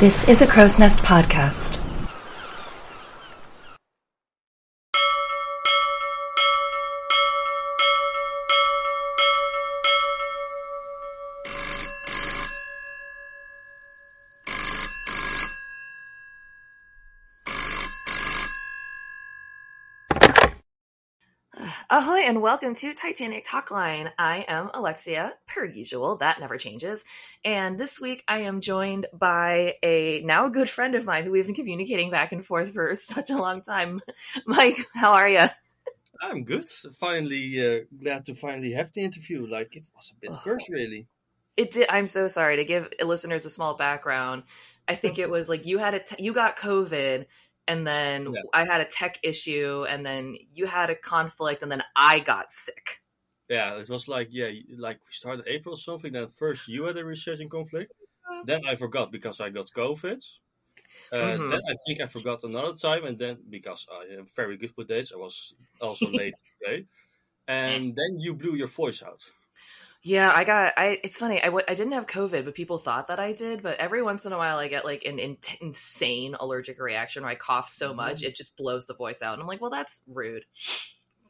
This is a Crow's Nest podcast. Ahoy and welcome to Titanic Talkline. I am Alexia, per usual, that never changes. And this week I am joined by a now a good friend of mine who we've been communicating back and forth for such a long time. Mike, how are you? I'm good. Finally, uh, glad to finally have the interview. Like it was a bit cursed, really. It did. I'm so sorry to give listeners a small background. I think it was like you had a t- you got COVID and then Yeah. I had a tech issue and then you had a conflict and then I got sick. Yeah, it was like yeah, like we started April or something. Then first you had a researching conflict. Then I forgot because I got COVID. Uh, Mhm. Then I think I forgot another time, and then because I am very good with dates, I was also late today. And then you blew your voice out. Yeah, I got. I. It's funny. I w- I didn't have COVID, but people thought that I did. But every once in a while, I get like an in- insane allergic reaction where I cough so Mm-hmm. much it just blows the voice out. And I'm like, well, that's rude.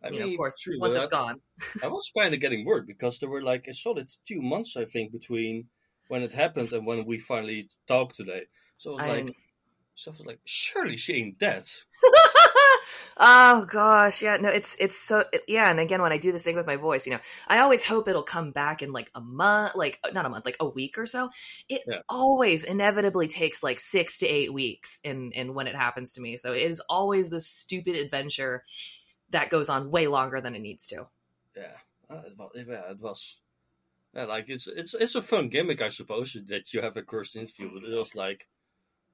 I you know, mean, of course, true, once it's I- gone. I was kind of getting worried because there were like a solid two months, I think, between when it happened and when we finally talked today. So I was I'm- like, so I was like, surely she ain't dead. oh gosh, yeah. No, it's it's so it- yeah. And again, when I do this thing with my voice, you know, I always hope it'll come back in like a month, like not a month, like a week or so. It Yeah. always inevitably takes like six to eight weeks in in when it happens to me. So it is always this stupid adventure that goes on way longer than it needs to. Yeah, uh, it was, yeah, it was. Yeah, like it's it's it's a fun gimmick, I suppose, that you have a cursed interview, but it was like,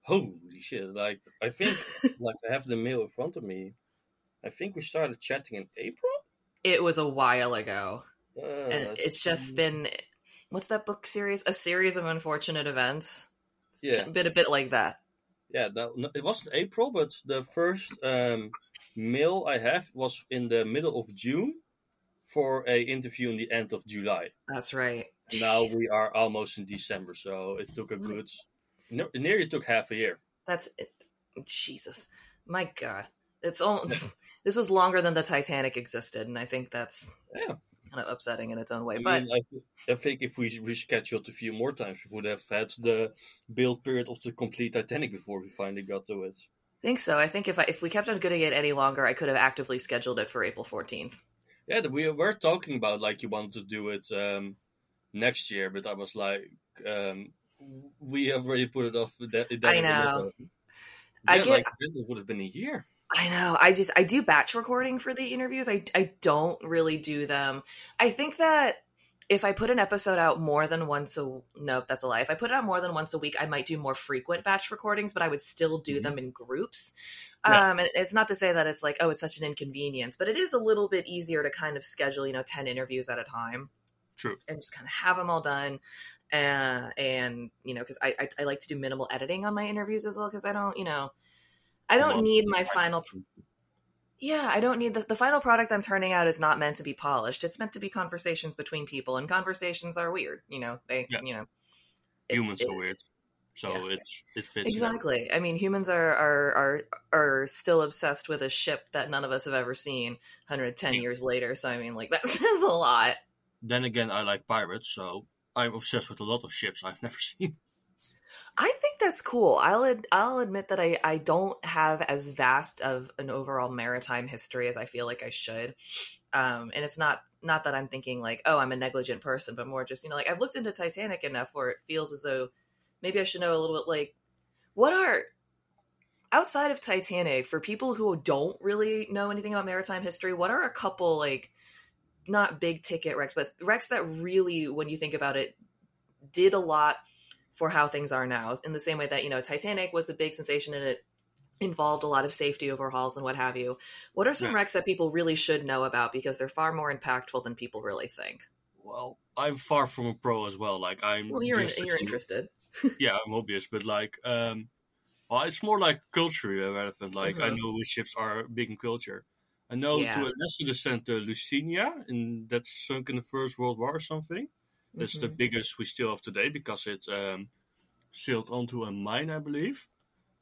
holy shit! Like I think, like I have the mail in front of me. I think we started chatting in April. It was a while ago, Uh, and it's just been what's that book series? A series of unfortunate events. It's Yeah. been a bit like that. yeah. No, it wasn't April, but the first um, mail I have was in the middle of June for a interview in the end of July. That's right. Now Jeez. we are almost in December, so it took a good, no, took half a year. That's it. Jesus, my God, it's all. this was longer than the Titanic existed, and I think that's Yeah. kind of upsetting in its own way. I but mean, I, th- I think if we rescheduled a few more times, we would have had the build period of the complete Titanic before we finally got to it. I think so. I think if I, if we kept on doing it any longer, I could have actively scheduled it for April fourteenth. Yeah, we were talking about like you wanted to do it um, next year, but I was like, um, we have already put it off. That, that I know. Yeah, I get- like it would have been a year. I know. I just I do batch recording for the interviews. I I don't really do them. I think that if I put an episode out more than once a nope, that's a lie. If I put it out more than once a week, I might do more frequent batch recordings, but I would still do Mhm. them in groups. Um, and it's not to say that it's like oh, it's such an inconvenience, but it is a little bit easier to kind of schedule you know ten interviews at a time True. and just kind of have them all done. Uh, and you know, because I, I I like to do minimal editing on my interviews as well because I don't you know I don't need my final yeah, I don't need the, the final product I'm turning out is not meant to be polished. It's meant to be conversations between people, and conversations are weird. You know, they, Yeah. you know, it- Humans it- are weird, so yeah. it's it fits. Exactly. I mean, humans are are are are still obsessed with a ship that none of us have ever seen 110 Yeah. years later. So I mean, like that says a lot. Then again, I like pirates, so I'm obsessed with a lot of ships I've never seen. I think that's cool. I'll ad- I'll admit that I I don't have as vast of an overall maritime history as I feel like I should. Um, and it's not not that I'm thinking like, oh, I'm a negligent person, but more just you know, like I've looked into Titanic enough where it feels as though maybe I should know a little bit like what are outside of Titanic for people who don't really know anything about maritime history. What are a couple like not big ticket wrecks, but wrecks that really, when you think about it, did a lot for how things are now. In the same way that, you know, Titanic was a big sensation and it involved a lot of safety overhauls and what have you. What are some Yeah. wrecks that people really should know about because they're far more impactful than people really think? Well, I'm far from a pro as well. Like I'm. Well, you're just you're interested. yeah, I'm obvious, but like, um, well, it's more like culturally relevant. Like, I Mhm. know which ships are big in culture. I know Yeah. to a lesser extent the Lusitania, and that's sunk in the First World War or something. That's the Mhm. biggest we still have today because it um, sailed onto a mine, I believe.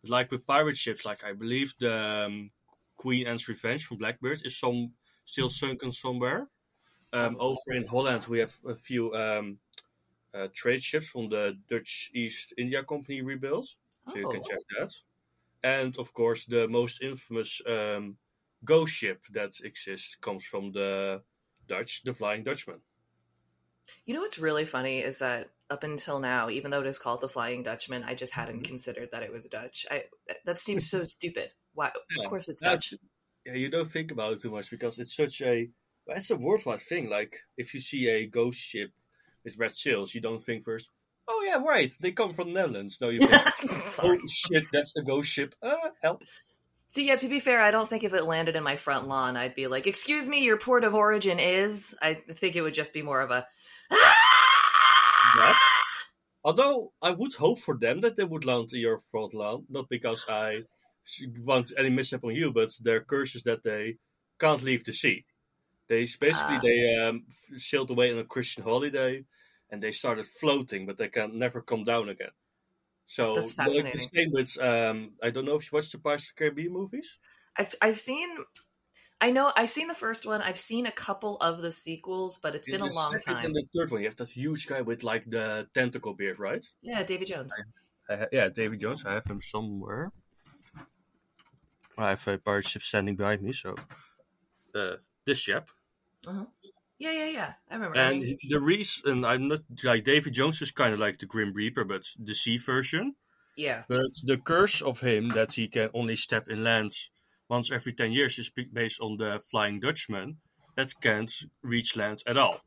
Like with pirate ships, like I believe the um, Queen Anne's Revenge from Blackbeard is some still sunken somewhere. Um, over in Holland, we have a few um, uh, trade ships from the Dutch East India Company rebuilt, so you can Oh. check that. And of course, the most infamous um, ghost ship that exists comes from the Dutch, the Flying Dutchman. You know what's really funny is that up until now, even though it is called the Flying Dutchman, I just hadn't Mhm. considered that it was Dutch. I that seems so stupid. Why? Yeah. Of course, it's Dutch. Yeah, you don't think about it too much because it's such a it's a worldwide thing. Like if you see a ghost ship with red sails, you don't think first, "Oh yeah, right, they come from the Netherlands." No, you think, "Oh shit, that's a ghost ship." Uh, help! So yeah, to be fair, I don't think if it landed in my front lawn, I'd be like, "Excuse me, your port of origin is." I think it would just be more of a. That. Although I would hope for them that they would land in your front lawn, not because I want any mishap on you, but their curse is that they can't leave the sea. They basically Ah. they um, sailed away on a Christian holiday, and they started floating, but they can never come down again. So That's like the same with um, I don't know if you watched the Pirates of the Caribbean movies. I've I've seen. I know I've seen the first one. I've seen a couple of the sequels, but it's been In a the long second time. and the third one, you have that huge guy with like the tentacle beard, right? Yeah, Davy Jones. I ha- yeah, David Jones. I have him somewhere. I have a pirate ship standing behind me, so uh, this chap. Yeah, yeah, yeah. I remember. And he- the reason I'm not like David Jones is kind of like the Grim Reaper, but the sea version. yeah, But the curse of him that he can only step in land once every ten years is based on the Flying Dutchman that can't reach land at all.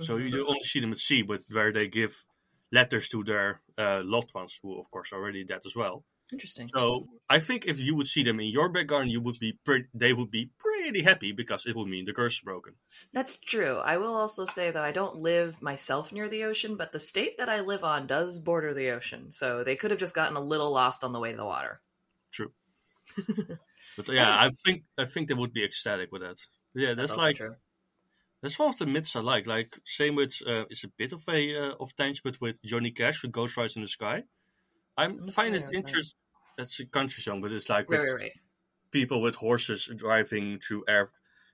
So Mhm. you only see them at sea, but where they give letters to their uh, loved ones, who of course are already dead as well. Interesting. So I think if you would see them in your back garden, you would be pretty. They would be pretty happy because it would mean the curse is broken. That's true. I will also say though I don't live myself near the ocean, but the state that I live on does border the ocean, so they could have just gotten a little lost on the way to the water. True. but yeah, I think I think they would be ecstatic with that. Yeah, that's, also like true. that's one of the myths I like. Like same with uh, it's a bit of a uh, of tangent, but with Johnny Cash with Ghost Riders in the Sky. I'm find it familiar with that. interesting. That's a country song, but it's like Right, with right, people with horses driving through air.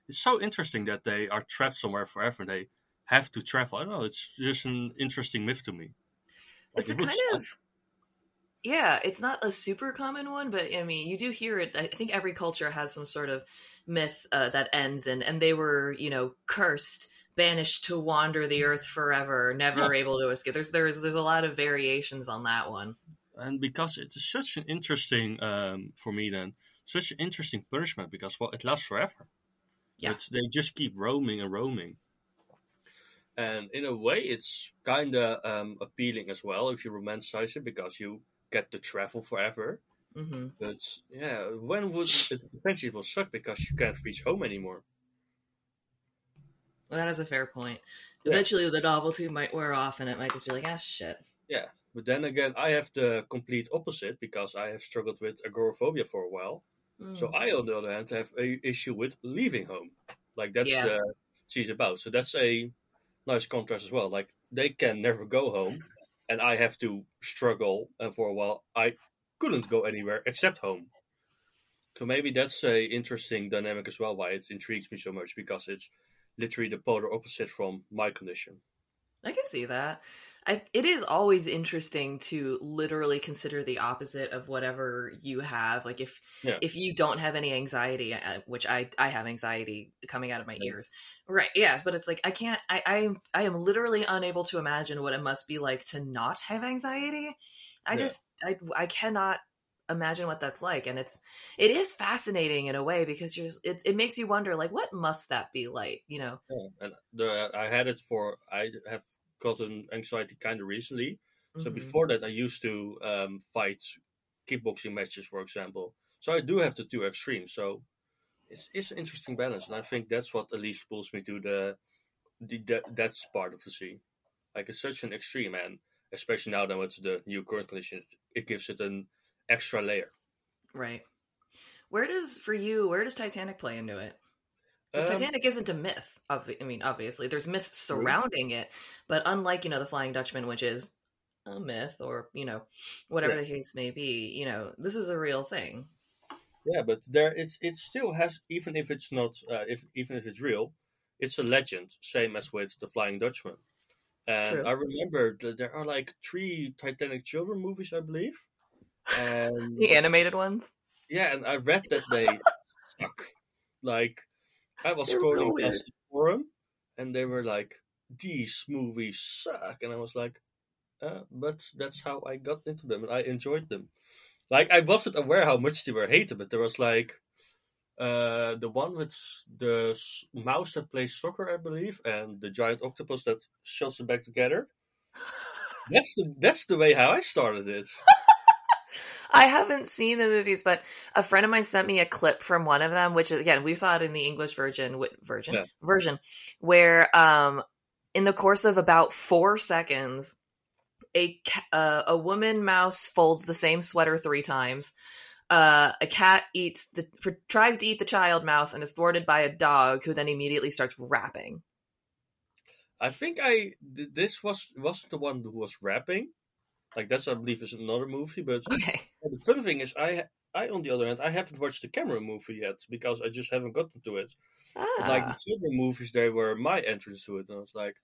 It's so interesting that they are trapped somewhere forever. and They have to travel. I don't know. It's just an interesting myth to me. Like, It's a it kind of yeah. It's not a super common one, but I mean, you do hear it. I think every culture has some sort of myth uh, that ends, and and they were you know cursed, banished to wander the earth forever, never able to escape. There's there's there's a lot of variations on that one. And because it is such an interesting um, for me then such an interesting punishment because well it lasts forever Yeah. but they just keep roaming and roaming and in a way it's kind of um, appealing as well if you romanticize it because you get to travel forever hmm but yeah when would it eventually it will suck because you can't reach home anymore Well, that is a fair point. Yeah. Eventually, the novelty might wear off, and it might just be like, ah, shit. yeah but then again i have the complete opposite because i have struggled with agoraphobia for a while So Mm. I, on the other hand, have a issue with leaving home. Like that's Yeah. the she's about. So that's a nice contrast as well. Like they can never go home, and I have to struggle. And for a while, I couldn't go anywhere except home. So maybe that's a interesting dynamic as well. Why it intrigues me so much because it's literally the polar opposite from my condition. I can see that. I, it is always interesting to literally consider the opposite of whatever you have. Like if Yeah. if you don't have any anxiety, uh, which I I have anxiety coming out of my Yeah. ears, right? Yes, but it's like I can't. I I am I am literally unable to imagine what it must be like to not have anxiety. I Yeah. just I I cannot imagine what that's like, and it's it is fascinating in a way because you're it it makes you wonder like what must that be like, you know? Yeah. And the I had it for I have gotten anxiety kind of recently. So Mhm. before that, I used to um, fight kickboxing matches, for example. So I do have the two extremes. So it's, it's an interesting balance, and I think that's what at least pulls me to the, the that, that's part of the sea. Like it's such an extreme, and especially now that with the new current conditions, it gives it an extra layer. Right. Where does for you? Where does Titanic play into it? Because Um, Titanic isn't a myth. Obvi- I mean, obviously, there's myths surrounding it, but unlike you know the Flying Dutchman, which is a myth or you know whatever Yeah. the case may be. You know, this is a real thing. Yeah, but there it's it still has even if it's not uh, if even if it's real, it's a legend. Same as with the Flying Dutchman. And True. I remember that there are like three Titanic children movies, I believe. And The animated ones. yeah, and I read that they suck. Like I was They're scrolling past the forum, and they were like, "These movies suck," and I was like, uh, "But that's how I got into them, and I enjoyed them." Like I wasn't aware how much they were hated, but there was like uh, the one with the mouse that plays soccer, I believe, and the giant octopus that shoves them back together. That's the that's the way how I started it. I haven't seen the movies, but a friend of mine sent me a clip from one of them, which is again we saw it in the English version, version Yeah. version, where um, in the course of about four seconds, a uh, a woman mouse folds the same sweater three times. Uh, a cat eats the tries to eat the child mouse and is thwarted by a dog, who then immediately starts rapping. I think I th- this was wasn't the one who was rapping. Like that's I believe is another movie, but Okay, the funny thing is I I on the other hand I haven't watched the Cameron movie yet because I just haven't gotten to it. But, Like ah, the children movies, they were my entrance to it, and I was like,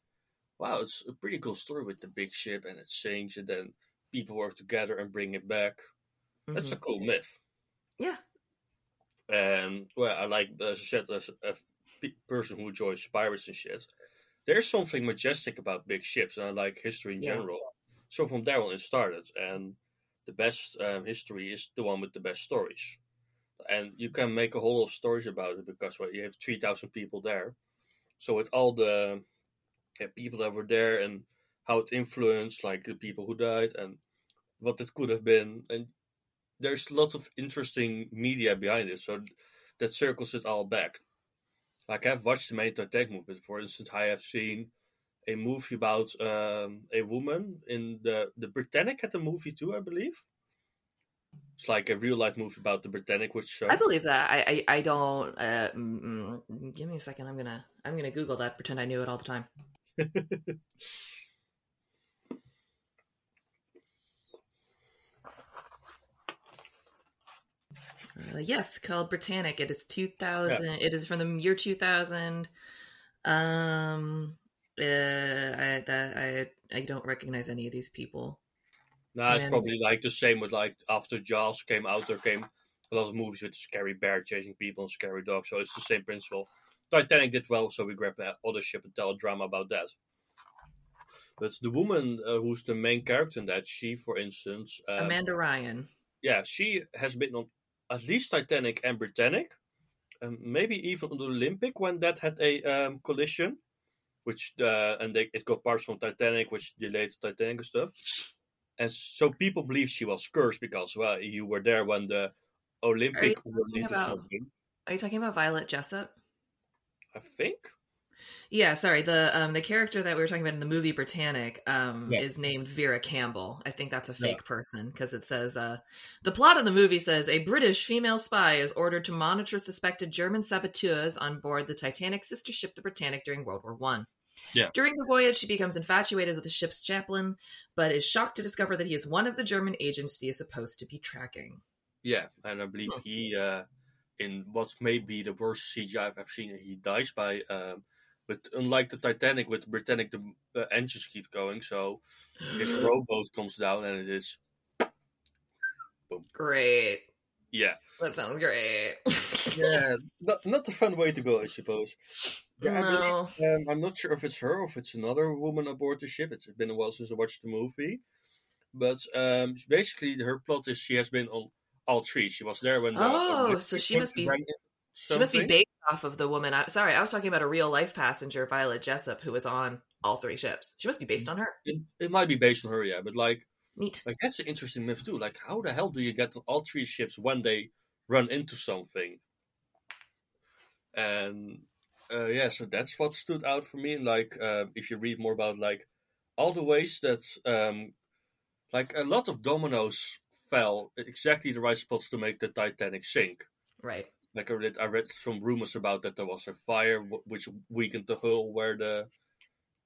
wow, it's a pretty cool story with the big ship and it sinks, and then people work together and bring it back. That's mhm. a cool myth. yeah, And well, I like as I said, as a person who enjoys pirates and shit, there's something majestic about big ships, and I like history in Yeah. general. So from there on, it started, and the best um, history is the one with the best stories. And you can make a whole lot of stories about it because well, you have three thousand people there. So with all the yeah, people that were there and how it influenced, like the people who died and what it could have been, and there's lots of interesting media behind it, so that circles it all back. Like I've watched the main Titanic movie, for instance, I have seen a movie about um, a woman in the the Britannic had a movie too, I believe. It's like a real life movie about the Britannic, which show. I believe that. I I, I don't. Uh, mm, mm, give me a second. I'm gonna I'm gonna Google that. Pretend I knew it all the time. Uh, yes, called Britannic. It is 2000. It is from the year 2000. Um, uh, I that I I don't recognize any of these people. nah, it's probably like the same with like after Jaws came out, there came a lot of movies with scary bear chasing people and scary dogs. So it's the same principle. Titanic did well, so we grab the other ship and tell a drama about that. But the woman uh, who's the main character in that, she, for instance, um, Amanda Ryan. yeah, she has been on at least Titanic and Britannic, and maybe even on the Olympic when that had a um, collision, which uh, and they, it got parts from Titanic, which delayed Titanic and stuff. And so people believe she was cursed because well, you were there when the Olympic talking into about- something. Are you talking about Violet Jessop? I think. Yeah, sorry. The um the character that we were talking about in the movie Britannic um Yeah. is named Vera Campbell. I think that's a Yeah. fake person because it says uh the plot of the movie says a British female spy is ordered to monitor suspected German saboteurs on board the Titanic sister ship the Britannic during World War One. Yeah. During the voyage, she becomes infatuated with the ship's chaplain, but is shocked to discover that he is one of the German agents she is supposed to be tracking. Yeah, and I believe he, uh, in what may be the worst CGI I've ever seen, he dies by. Um, but unlike the Titanic, with the Britannic, the uh, engines keep going, so his rowboat comes down and it is. Great. Yeah. That sounds great. Yeah, not, not a fun way to go, I suppose. Yeah, I believe, um, I'm not sure if it's her or if it's another woman aboard the ship. It's been a while since I watched the movie. But um, basically, her plot is she has been on all three. She was there when. the- Oh, when so she must be- into She must be based off of the woman. I, sorry, I was talking about a real life passenger, Violet Jessop, who was on all three ships. She must be based on her. It, it might be based on her, yeah. But like, Neat. like that's an interesting myth too. Like, how the hell do you get all three ships when they run into something? And uh, yeah, so that's what stood out for me. And like, uh, if you read more about like all the ways that um, like a lot of dominoes fell exactly the right spots to make the Titanic sink. Right. Like I read, I read some rumors about that there was a fire w- which weakened the hull where the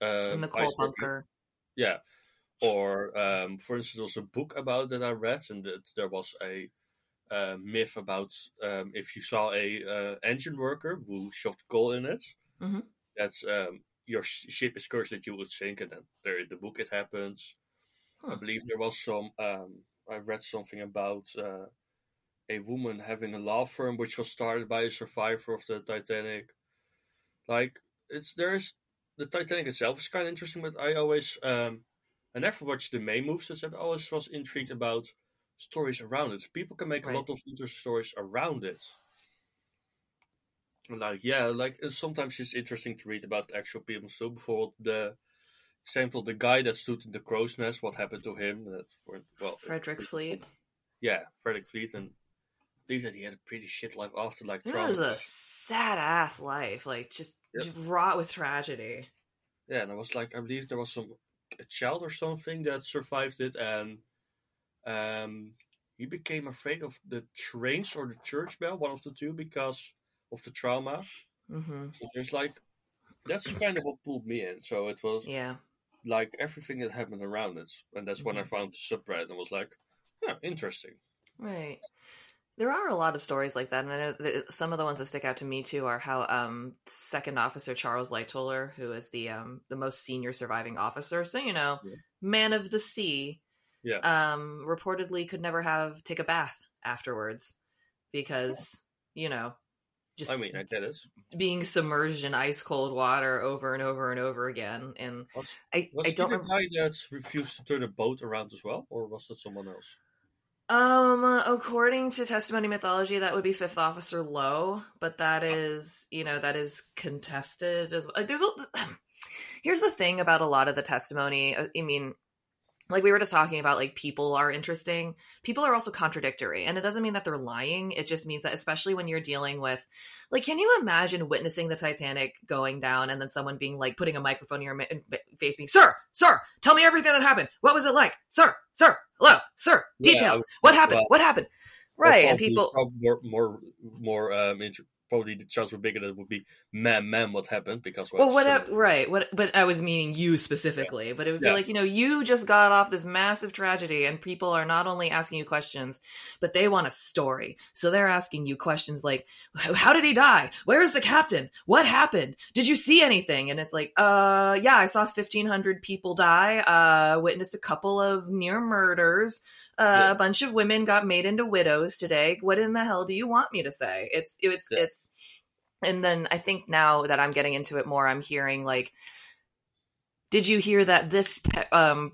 uh, In the coal bunker. Yeah. or um, for instance, there was a book about that I read, and that there was a uh, myth about um, if you saw a uh, engine worker who shoved coal in it, Mhm. that's um, your sh- ship is cursed that you would sink, and then there in the book it happens. I Hmm. believe there was some. Um, I read something about uh, a woman having a law firm which was started by a survivor of the Titanic. Like it's there's the Titanic itself is kind of interesting, but I always um, I never watched the main movies. moves. I always was intrigued about stories around it. People can make Right. a lot of interesting stories around it. Like yeah, like it's, sometimes it's interesting to read about actual people. So before the example, the guy that stood in the crow's nest, what happened to him? That for well, Frederick Fleet. yeah, Frederick Fleet, and Believe that he had a pretty shit life after, like It trauma. was a sad ass life, like just, just wrought with tragedy. Yeah, and I was like, I believe there was some a child or something that survived it, and um, he became afraid of the trains or the church bell, one of the two, because of the trauma. hmm So there's like, that's kind of what pulled me in. So it was Yeah. like everything that happened around it, and that's when I Mhm. found the subreddit and was like, huh, interesting. Right. There are a lot of stories like that, and I know that some of the ones that stick out to me too are how um, Second Officer Charles Lightoller, who is the um, the most senior surviving officer, so you know, Yeah. man of the sea, Yeah. um, reportedly could never have take a bath afterwards because you know, just I mean, I get it. being submerged in ice cold water over and over and over again, and Was, I was I don't the guy that refused to turn a boat around as well, or was that someone else? Um, according to testimony mythology, that would be Fifth Officer Lowe, but that is, you know, that is contested as well. Like, there's a. Here's the thing about a lot of the testimony. uh, I mean, like we were just talking about, like people are interesting. People are also contradictory, and it doesn't mean that they're lying. It just means that, especially when you're dealing with, like, can you imagine witnessing the Titanic going down and then someone being like putting a microphone in your ma- face, being, "Sir, sir, tell me everything that happened. What was it like, sir, sir, hello, sir, Yeah, details. would- what happened? well, what happened?" Right, and people, more more more um probably the chance were bigger that it would be man man what happened because well, what, so- right? What, but I was meaning you specifically. But it would be Yeah. like, you know, you just got off this massive tragedy, and people are not only asking you questions, but they want a story. So they're asking you questions like, "How did he die? Where is the captain? What happened? Did you see anything?" And it's like, "Uh, yeah, I saw fifteen hundred people die. Uh, witnessed a couple of near murders." Uh, Yeah. A bunch of women got made into widows today. What in the hell do you want me to say? It's it's Yeah. it's and then I think now that I'm getting into it more, I'm hearing like, did you hear that this um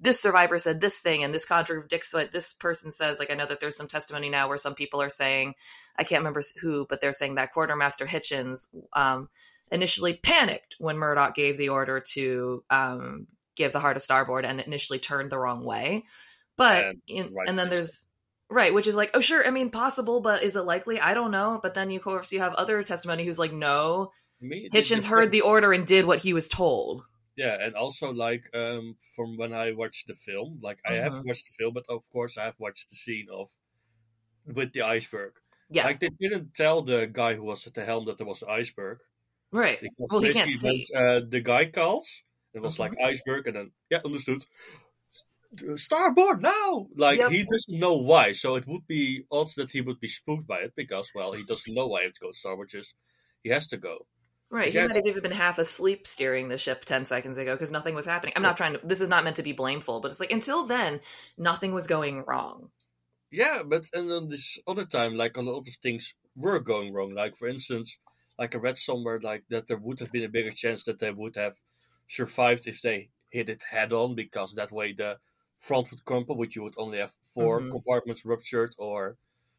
this survivor said this thing and this contradicts what this person says? Like I know that there's some testimony now where some people are saying, I can't remember who, but they're saying that Quartermaster Hichens um, initially panicked when Murdoch gave the order to um, give the hard a starboard and initially turned the wrong way. But And in, and then there's Right, which is like, oh sure, I mean possible, but is it likely? I don't know. But then you of course you have other testimony who's like, no, Me, Hichens heard the order and did what he was told. yeah and also like um from when I watched the film like I have Mhm. watched the film but of course I have watched the scene of with the iceberg Yeah, like they didn't tell the guy who was at the helm that there was an iceberg right. because Well, he can't see. when, uh, the guy calls it was Mhm. like iceberg and then yeah understood starboard now like Yep. he doesn't know why so it would be odd that he would be spooked by it because well he doesn't know why he has to go starboard just he has to go Right, he Yeah. might have even been half asleep steering the ship ten seconds ago because nothing was happening. I'm not trying to. This is not meant to be blameful, but it's like until then, nothing was going wrong. yeah but and then this other time like a lot of things were going wrong like for instance like i read somewhere like that there would have been a bigger chance that they would have survived if they hit it head on because that way the front would crumple which you would only have 4 Mhm. compartments ruptured or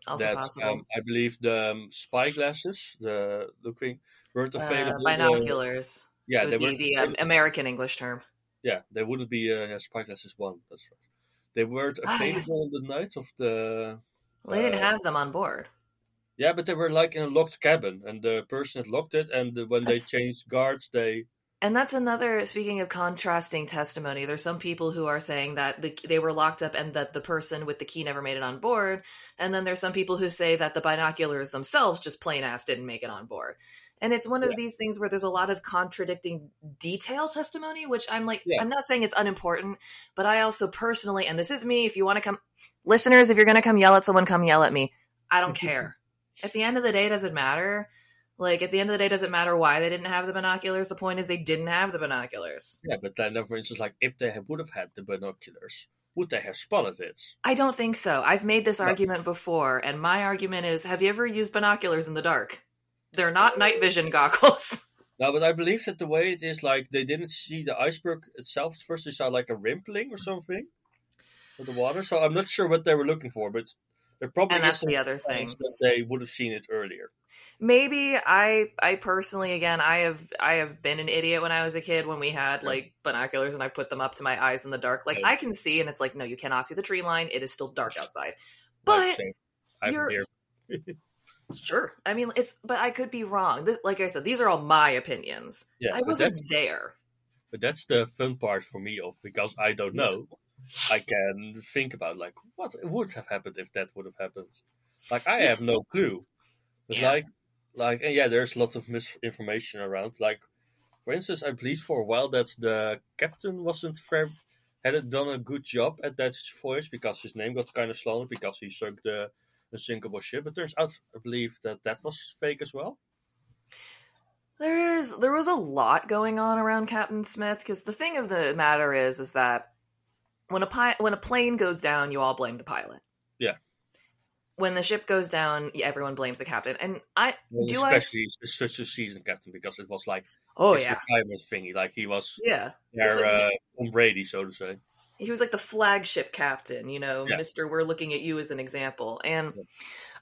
Also that um, I believe the um, spy glasses, the looking, weren't uh, available. the- binoculars yeah, would they be weren't. the um, American English term. yeah, they wouldn't be uh, yeah, spy glasses one. That's right. They weren't Ah, available yes. on the night of the. Well, they didn't Uh, have them on board. Yeah, but they were like in a locked cabin, and the person had locked it. And when they changed guards, they And that's another. Speaking of contrasting testimony, there's some people who are saying that the, they were locked up and that the person with the key never made it on board. And then there's some people who say that the binoculars themselves just plain ass didn't make it on board. And it's one of Yeah. these things where there's a lot of contradicting detail testimony, which I'm like, Yeah. I'm not saying it's unimportant, but I also personally, and this is me, if you want to come, listeners, if you're going to come yell at someone, come yell at me. I don't care. at the end of the day, does it matter? Like, at the end of the day, doesn't matter why they didn't have the binoculars? The point is they didn't have the binoculars. Yeah, but then, for instance, like if they would have had the binoculars, would they have spotted it? I don't think so. I've made this No. argument before, and my argument is have you ever used binoculars in the dark? They're not night vision goggles. No, but I believe that the way it is, like they didn't see the iceberg itself. First, they saw like a rippling or something with the water. So I'm not sure what they were looking for, but there probably And that's the other thing. that they would have seen it earlier. Maybe I I personally again I have I have been an idiot when I was a kid when we had Yeah. like binoculars and I put them up to my eyes in the dark. Like Yeah. I can see and it's like no you cannot see the tree line. It is still dark outside. But I'm you're- here. sure. I mean it's but I could be wrong. This, like I said these are all my opinions. Yeah, I wasn't there. but that's the fun part for me of because I don't know. I can think about like what would have happened if that would have happened. Like I have no clue. But Yeah. like like and yeah, there's lots of misinformation around. Like for instance, I believe for a while that the captain wasn't fair hadn't done a good job at that voyage because his name got kind of slandered because he sunk the unsinkable ship. It turns out, I believe that that was fake as well. There's there was a lot going on around Captain Smith because the thing of the matter is is that when a pi- when a plane goes down, you all blame the pilot. Yeah. When the ship goes down, everyone blames the captain. And I Well, do especially s- such a seasoned captain because it was like oh yeah retirement thingy. Like he was yeah their was uh, Tom Brady, so to say. he was like the flagship captain. You know, Yeah. Mister, we're looking at you as an example. And Yeah.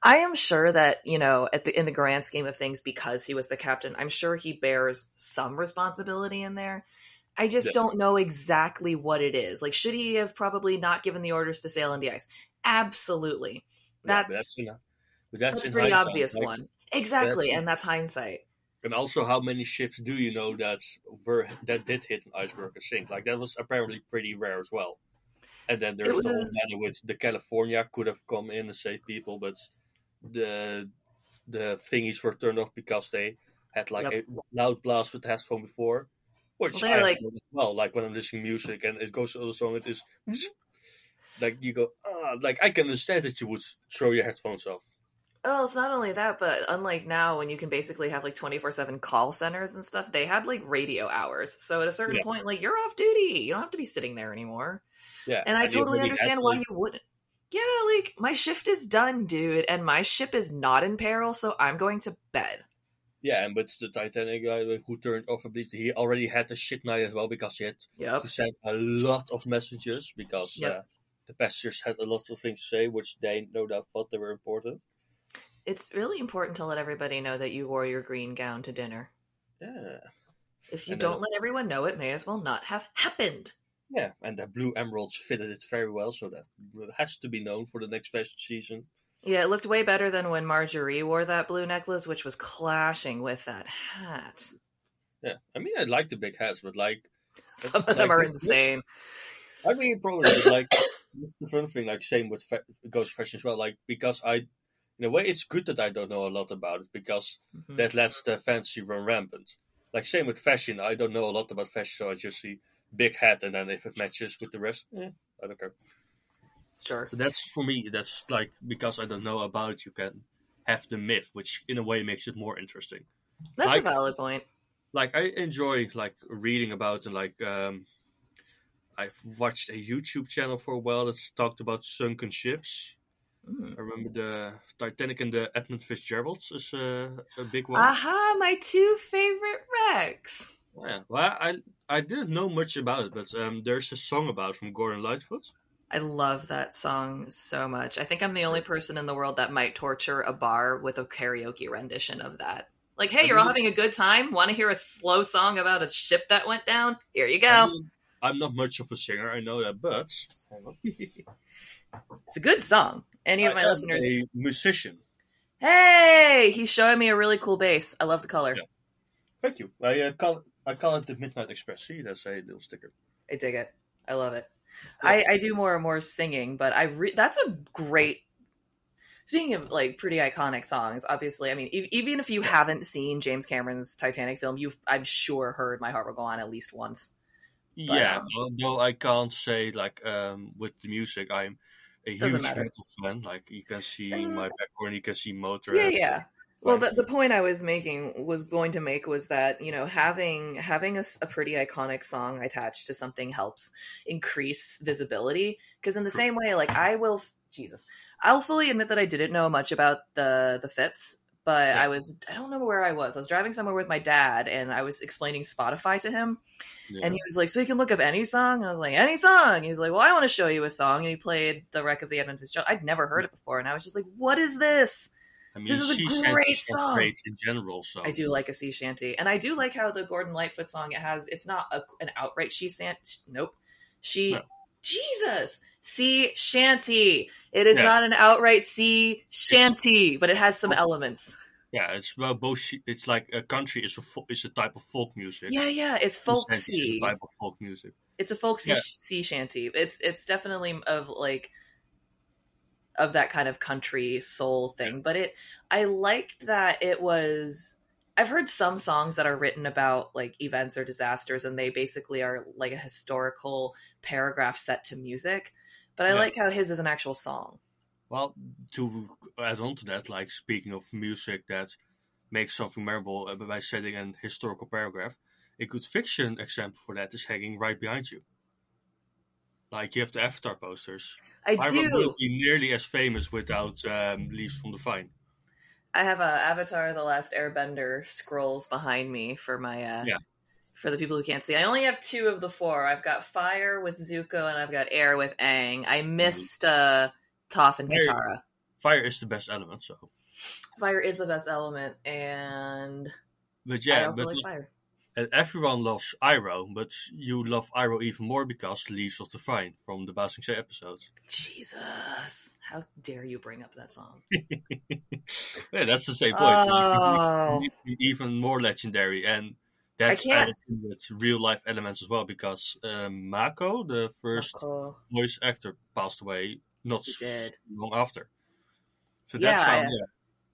I am sure that you know at the in the grand scheme of things, because he was the captain, I'm sure he bears some responsibility in there. I just Yeah. don't know exactly what it is. Like, should he have probably not given the orders to sail in the ice? Absolutely. Yeah, That's that's, that's, that's a pretty hindsight, obvious like, one. Exactly, That's- and that's hindsight. And also, how many ships do you know that were that did hit an iceberg and sink? Like that was apparently pretty rare as well. And then there's the whole matter with the California could have come in and saved people, but the the thingies were turned off because they had like a loud blast with the headphone before, which Well, I like- as well. Like when I'm listening to music and it goes to the song, it is like you go, ah, like I can understand that you would throw your headphones off. Well, it's not only that, but unlike now, when you can basically have like twenty four seven call centers and stuff, they had like radio hours. So at a certain Yeah. point, like you're off duty, you don't have to be sitting there anymore. Yeah, And I you totally understand why you wouldn't. Yeah, like my shift is done, dude, and my ship is not in peril, so I'm going to bed. Yeah, and but the Titanic guy who turned off, I believe he already had a shit night as well because he had Yep. to send a lot of messages because Yep. uh, the passengers had a lot of things to say, which they no doubt thought they were important. It's really important to let everybody know that you wore your green gown to dinner. Yeah, If you And don't let everyone know, it may as well not have happened. yeah, and the blue emeralds fitted it very well, so that has to be known for the next fashion season. Yeah, it looked way better than when Marjorie wore that blue necklace, which was clashing with that hat. Yeah, I mean, I like the big hats, but like, Some of them like- are insane. I mean, probably like that's the fun thing. Like, same with fa- goes fashion as well. Like, because I, in a way, it's good that I don't know a lot about it because Mhm. that lets the fancy run rampant. Like same with fashion, I don't know a lot about fashion, so I just see big hat, and then if it matches with the rest, eh, I don't care. Sure. So that's for me. That's like because I don't know about it, you can have the myth, which in a way makes it more interesting. That's Like- a valid point. Like I enjoy like reading about and like um, I've watched a YouTube channel for a while that's talked about sunken ships. Mm. I remember the Titanic and the Edmund Fitzgeralds is uh, a big one. Aha, my two favorite wrecks. Yeah, well, I I didn't know much about it, but um, there's a song about it from Gordon Lightfoot. I love that song so much. I think I'm the only person in the world that might torture a bar with a karaoke rendition of that. Like, hey, you're all having a good time. Want to hear a slow song about a ship that went down? Here you go. I mean, I'm not much of a singer, I know that, but. It's a good song. Any of I my listeners. a musician. Hey, he's showing me a really cool bass. I love the color. Yeah. Thank you. I uh, call I call it the Midnight Express. See, that's a little sticker. I dig it. I love it. I, I do more and more singing, but I re- that's a great speaking of like pretty iconic songs, obviously, I mean, even if you haven't seen James Cameron's Titanic film, you've I'm sure heard "My Heart Will Go On" at least once. But, yeah, um, although I can't say like um with the music, I'm a huge metal fan. Like you can see Uh, my background, you can see Motorhead. Yeah, yeah. Well, the, the point I was making was going to make was that you know having having a, a pretty iconic song attached to something helps increase visibility because in the same way, like I will, Jesus, I'll fully admit that I didn't know much about the the Fitz, but Yeah. I was I don't know where I was. I was driving somewhere with my dad, and I was explaining Spotify to him, yeah. and he was like, "So you can look up any song?" And I was like, "Any song?" He was like, "Well, I want to show you a song." And he played "The Wreck of the Edmund Fitzgerald." I'd never heard mm. it before, and I was just like, "What is this?" I mean, this is a great song. Great in general, so I do like a sea shanty, and I do like how the Gordon Lightfoot song it has. It's not a, an outright she shanty. Nope, she. No. Jesus, sea shanty. It is Yeah. not an outright sea shanty, but it has some Oh. elements. Yeah, it's well both. It's like a country is a is a type of folk music. Yeah, yeah, it's folksy. type of folk music. It's a folksy Yeah. sea shanty. It's it's definitely of like of that kind of country soul thing. But it I liked that it was I've heard some songs that are written about like events or disasters and they basically are like a historical paragraph set to music. But I Yeah. like how his is an actual song. Well, to add on to that, like speaking of music that makes something memorable uh, by setting an historical paragraph, a good fiction example for that is hanging right behind you. Like you have the Avatar posters. I I do. wouldn't be nearly as famous without um, Leaves from the Vine. I have a Avatar: The Last Airbender scrolls behind me for my uh, Yeah. for the people who can't see. I only have two of the four. I've got Fire with Zuko and I've got Air with Aang. I missed uh, Toph and Katara. Fire is the best element, so. Fire is the best element, and But I yeah, also but like Fire. And everyone loves Iroh, but you love Iroh even more because Leaves of the Vine from the Ba Sing Se episode. Jesus, how dare you bring up that song? yeah, that's the same point. Oh. even more legendary, and that's added with real life elements as well. Because um, Mako, the first Cool. voice actor, passed away not long after. So Yeah, that's how I- yeah,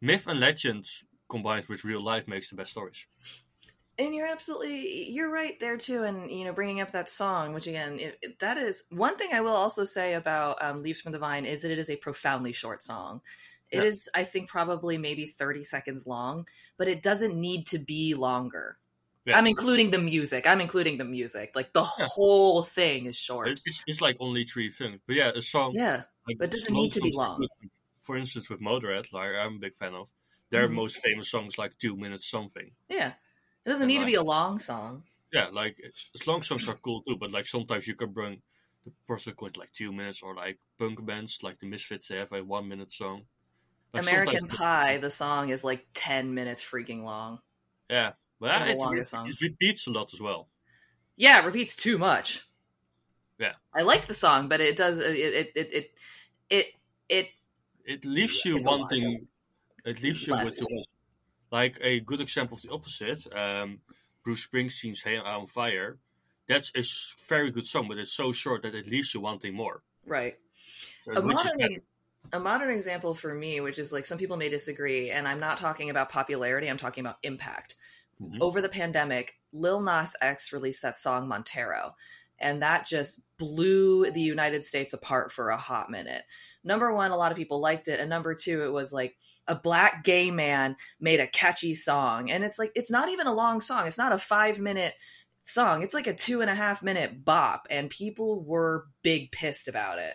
myth and legend combined with real life makes the best stories. And you're absolutely you're right there too. And you know, bringing up that song, which again, it, it- that is one thing I will also say about um, "Leaves from the Vine" is that it is a profoundly short song. It Yeah. is, I think, probably maybe 30 seconds long, but it doesn't need to be longer. Yeah. I'm including the music. I'm including the music. Like the Yeah. whole thing is short. It's, it's like only three things, but yeah, a song. Yeah, like, but it doesn't need to be long. For instance, with Motorhead, like I'm a big fan of. Their Mhm. most famous songs like two minutes something. yeah. It doesn't And need to be a long song. Yeah, like it's- long songs are cool too, but like sometimes you can bring the project with like two minutes, or like punk bands like the Misfits, they have a one minute song. Like, American Pie, the song is like 10 minutes freaking long. Yeah, of the it's, longest it, it repeats a lot as well. Yeah, it repeats too much. Yeah. I like the song, but it does it it it it it, it It leaves you It's wanting. It leaves you Less. with the, like a good example of the opposite. Um, Bruce Springsteen's "Hey I'm on Fire." That's a very good song, but it's so short that it leaves you wanting more. right. So, A is modern a modern example for me, which is like some people may disagree, and I'm not talking about popularity, I'm talking about impact. Mhm. Over the pandemic, Lil Nas X released that song Montero, and that just blew the United States apart for a hot minute. Number one, a lot of people liked it, and number two, it was like a black gay man made a catchy song, and it's like it's not even a long song. It's not a five minute song. It's like a two and a half minute bop, and people were big pissed about it.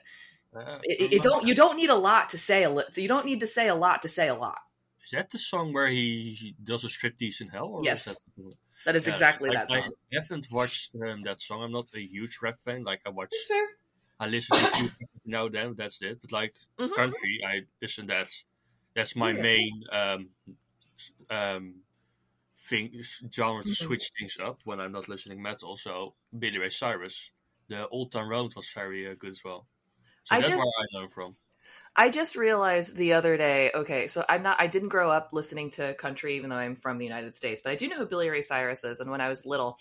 Uh, It, it- it don't you don't need a lot to say a li- so you don't need to say a lot to say a lot. Is that the song where he does a striptease in hell? Or is Yes. that- That is Yeah, exactly I, that song. I haven't watched um, that song. I'm not a huge rap fan. Like I watch, That's. I listen to now then. That's it. But like Mhm. country, I listen. That's that's my Yeah. main um um thing genre to Mhm. switch things up when I'm not listening metal. So Billy Ray Cyrus, the Old Town Road was very uh, good as well. So I that's just- where I know from. I just realized the other day. Okay, so I'm not. I didn't grow up listening to country, even though I'm from the United States. But I do know who Billy Ray Cyrus is. And when I was little,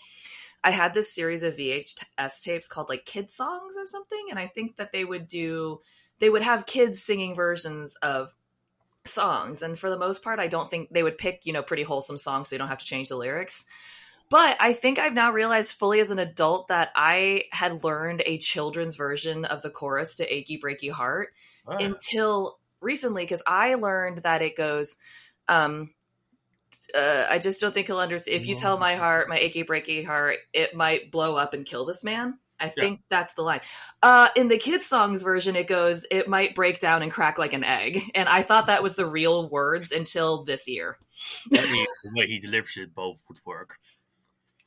I had this series of VHS tapes called like Kid Songs or something. And I think that they would do. They would have kids singing versions of songs and for the most part i don't think they would pick you know pretty wholesome songs so you don't have to change the lyrics but i think i've now realized fully as an adult that i had learned a children's version of the chorus to achy breaky heart Ah, until recently because i learned that it goes um uh, I just don't think he'll understand. If you tell my heart, my achy breaky heart, it might blow up and kill this man. I think that's the line. Uh, in the kids' songs version, it goes, "It might break down and crack like an egg," and I thought that was the real words until this year. I mean, the way he delivers it, both would work.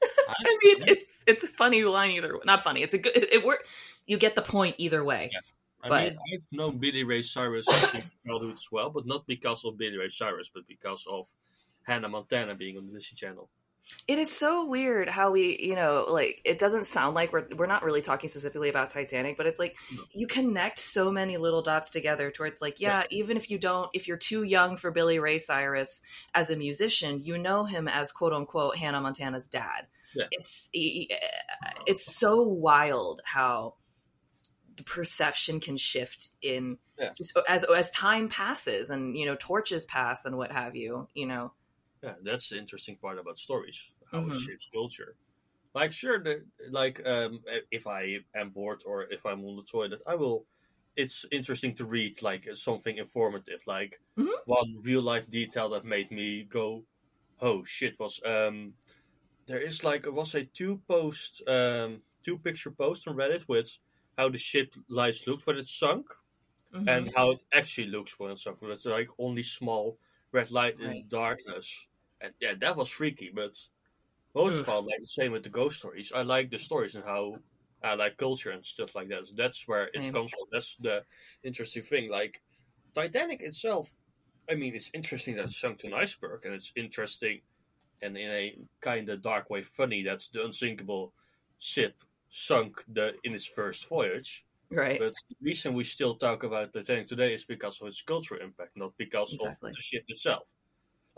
I mean, it's it's a funny line either. way. Not funny. It's a good. It, it work. You get the point either way. Yeah. I But- mean, I've known Billy Ray Cyrus since childhood as well, but not because of Billy Ray Cyrus, but because of Hannah Montana being on the Disney Channel. It is so weird how we, you know, like it doesn't sound like we're we're not really talking specifically about Titanic, but it's like No. you connect so many little dots together to where it's like, yeah, even if you don't, if you're too young for Billy Ray Cyrus as a musician, you know him as quote unquote Hannah Montana's dad. Yeah. It's it's so wild how the perception can shift in Yeah. just as as time passes and you know torches pass and what have you, you know. Yeah, that's the interesting part about stories, how Mhm. it shapes culture. Like, sure, the, like um, if I am bored or if I'm on the toilet, I will. It's interesting to read like something informative, like Mhm. one real life detail that made me go, "Oh shit!" Was um, there is like was a two post, um, two picture post on Reddit with how the ship lights looked when it sunk Mhm. and how it actually looks when it's sunk. It's like only small red light in darkness, and yeah, that was freaky. But most of all, like the same with the ghost stories. I like the stories and how I like culture and stuff like that. So that's where Same. it comes from. That's the interesting thing. Like Titanic itself, I mean, it's interesting that it sunk to an iceberg, and it's interesting, and in a kind of dark way, funny that the unsinkable ship sunk the in its first voyage. Right. But the reason we still talk about Titanic today is because of its cultural impact, not because Exactly. of the ship itself.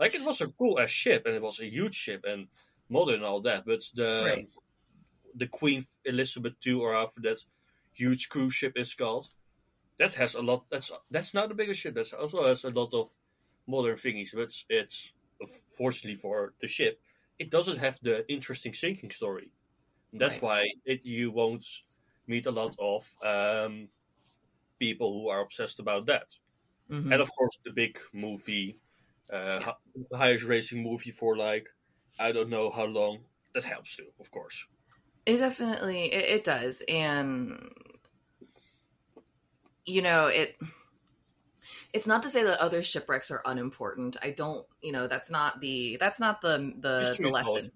Like it was a cool ass ship, and it was a huge ship and modern and all that. But the Right. the Queen Elizabeth II, or after that huge cruise ship is called, that has a lot. That's that's not the biggest ship. That also has a lot of modern thingies. But it's, it's fortunately for the ship, it doesn't have the interesting sinking story. And that's Right. why it you won't meet a lot of um, people who are obsessed about that. Mhm. And of course, the big movie, uh, hi- highest racing movie for like I don't know how long. That helps too, of course. It definitely it, it does, and you know it. It's not to say that other shipwrecks are unimportant. I don't, you know, that's not the that's not the the, the lesson.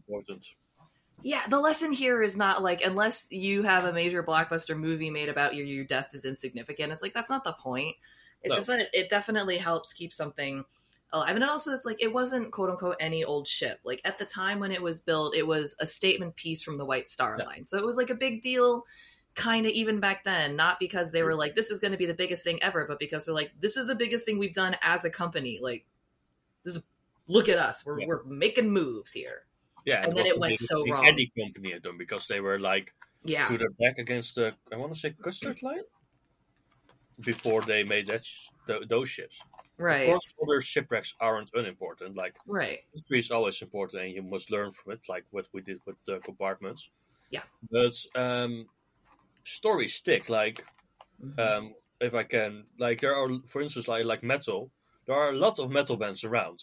Yeah, the lesson here is not like unless you have a major blockbuster movie made about you, your death is insignificant. It's like that's not the point. It's No. just that it, it definitely helps keep something alive. And also it's like it wasn't quote unquote any old ship. Like at the time when it was built, it was a statement piece from the White Star Yeah. Line. So it was like a big deal kind of even back then, not because they were like this is going to be the biggest thing ever, but because they're like this is the biggest thing we've done as a company. Like this is look at us. Yeah. we're making moves here. Yeah, And then it the went so wrong. Any company had done because they were like Yeah. to their back against the I want to say custard line before they made that sh- th- those ships. Right. Of course, other shipwrecks aren't unimportant. Like Right. history is always important, and you must learn from it, like what we did with the compartments. Yeah. But um, stories stick. Like Mhm. um, if I can, like there are, for instance, like like metal. There are a lot of metal bands around,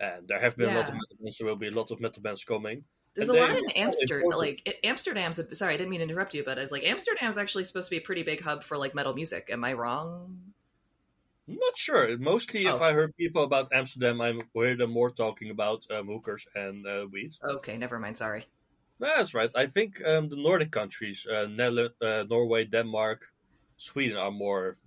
and there have been a lot of metal bands. There will be a lot of metal bands coming. There's and a lot in Amsterdam. Like Amsterdam's. A, sorry, I didn't mean to interrupt you, but it's like Amsterdam's actually supposed to be a pretty big hub for like metal music. Am I wrong? I'm not sure. Mostly, if Oh. I heard people about Amsterdam, I hear them more talking about um, hookers and uh, weed. Okay, never mind. Sorry. That's right. I think um, the Nordic countries, uh, Nel- uh, Norway, Denmark, Sweden, are more